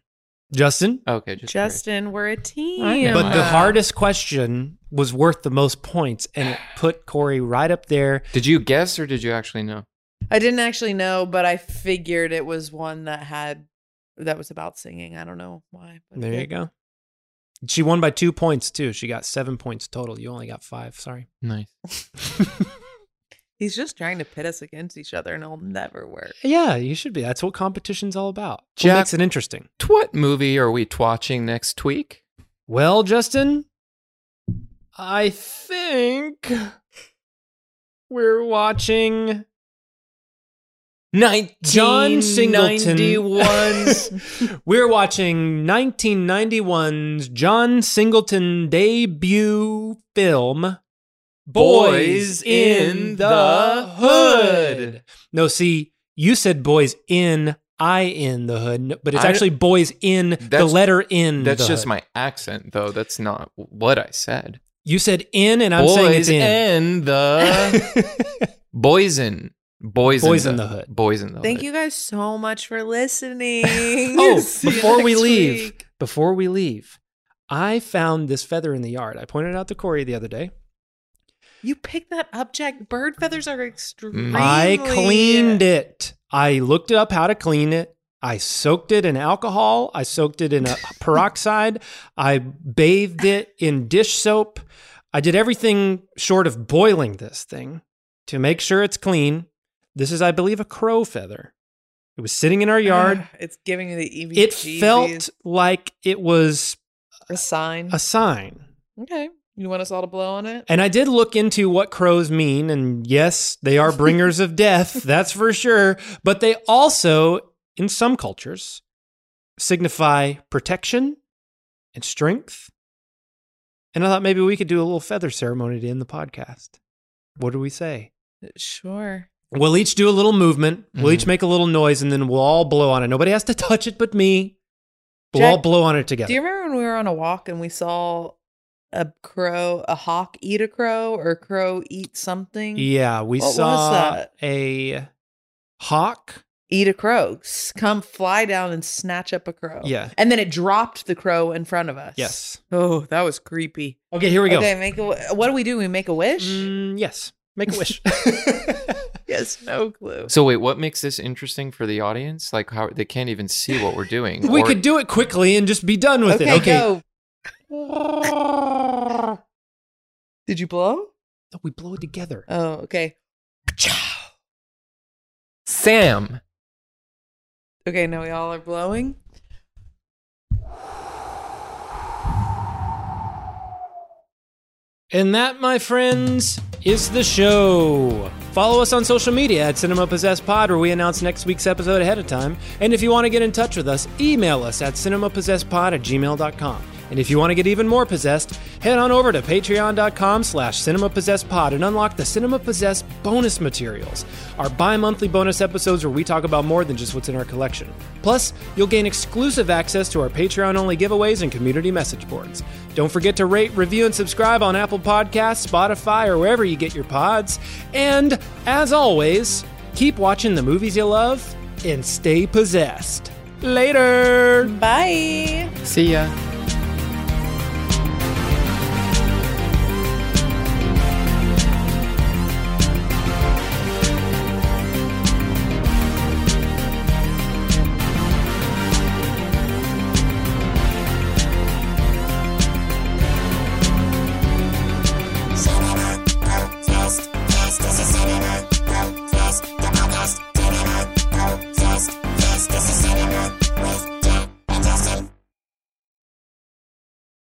Justin. Okay, just curious. Justin, we're a team. I am. But the hardest question was worth the most points, and it put Corey right up there. Did you guess or did you actually know? I didn't actually know, but I figured it was one that had that was about singing. I don't know why. but There you go. She won by two points too. She got seven points total. You only got five. Sorry. Nice. He's just trying to pit us against each other, and it'll never work. Yeah, you should be. That's what competition's all about. What Jack- makes it interesting? What movie are we watching next week? Well, Justin, I think we're watching John Singleton. we're watching 1991's John Singleton debut film, boys in the hood. No, see, you said boys in I in the hood, but it's I- actually boys in the letter in. That's the just hood. my accent, though. That's not what I said. You said in, and I'm boys saying it's in. in the boys in boys, Boys in, in the, the hood. Boys in the hood. Thank hood. you guys so much for listening. Oh, See before we leave, week. before we leave, I found this feather in the yard. I pointed it out to Corey the other day. You picked that up, Jack. Bird feathers are extremely. Mm. I cleaned it. I looked up how to clean it. I soaked it in alcohol. I soaked it in a peroxide. I bathed it in dish soap. I did everything short of boiling this thing to make sure it's clean. This is, I believe, a crow feather. It was sitting in our yard. Ugh, it's giving me the EV. it felt like it was a sign. a sign. okay. You want us all to blow on it? And I did look into what crows mean, and yes, they are bringers of death, that's for sure. But they also, in some cultures, signify protection and strength. And I thought maybe we could do a little feather ceremony to end the podcast. What do we say? Uh, sure. We'll each do a little movement. We'll each mm-hmm. make a little noise, and then we'll all blow on it. Nobody has to touch it but me. We'll Jack, all blow on it together. Do you remember when we were on a walk and we saw a crow, a hawk eat a crow or a crow eat something? yeah, we What saw a hawk Eat a crow, come fly down and snatch up a crow. Yeah. And then it dropped the crow in front of us. Yes. Oh, that was creepy. Okay, here we go. Okay, make a. What do we do? We make a wish. Mm, yes, make a wish. yes, no clue. So wait, what makes this interesting for the audience? Like how they can't even see what we're doing. we or- could do it quickly and just be done with okay, it. Okay. go. Did you blow? No, we blow it together. Oh, okay. Sam. Okay, now we all are blowing. And that, my friends, is the show. Follow us on social media at Cinema Possessed Pod, where we announce next week's episode ahead of time. And if you want to get in touch with us, email us at cinemapossessedpod at gmail.com. And if you want to get even more possessed, head on over to patreon.com slash cinemapossessedpod and unlock the Cinema Possessed bonus materials, our bi-monthly bonus episodes where we talk about more than just what's in our collection. Plus, you'll gain exclusive access to our Patreon-only giveaways and community message boards. Don't forget to rate, review, and subscribe on Apple Podcasts, Spotify, or wherever you get your pods. And, as always, keep watching the movies you love and stay possessed. Later! Bye! See ya.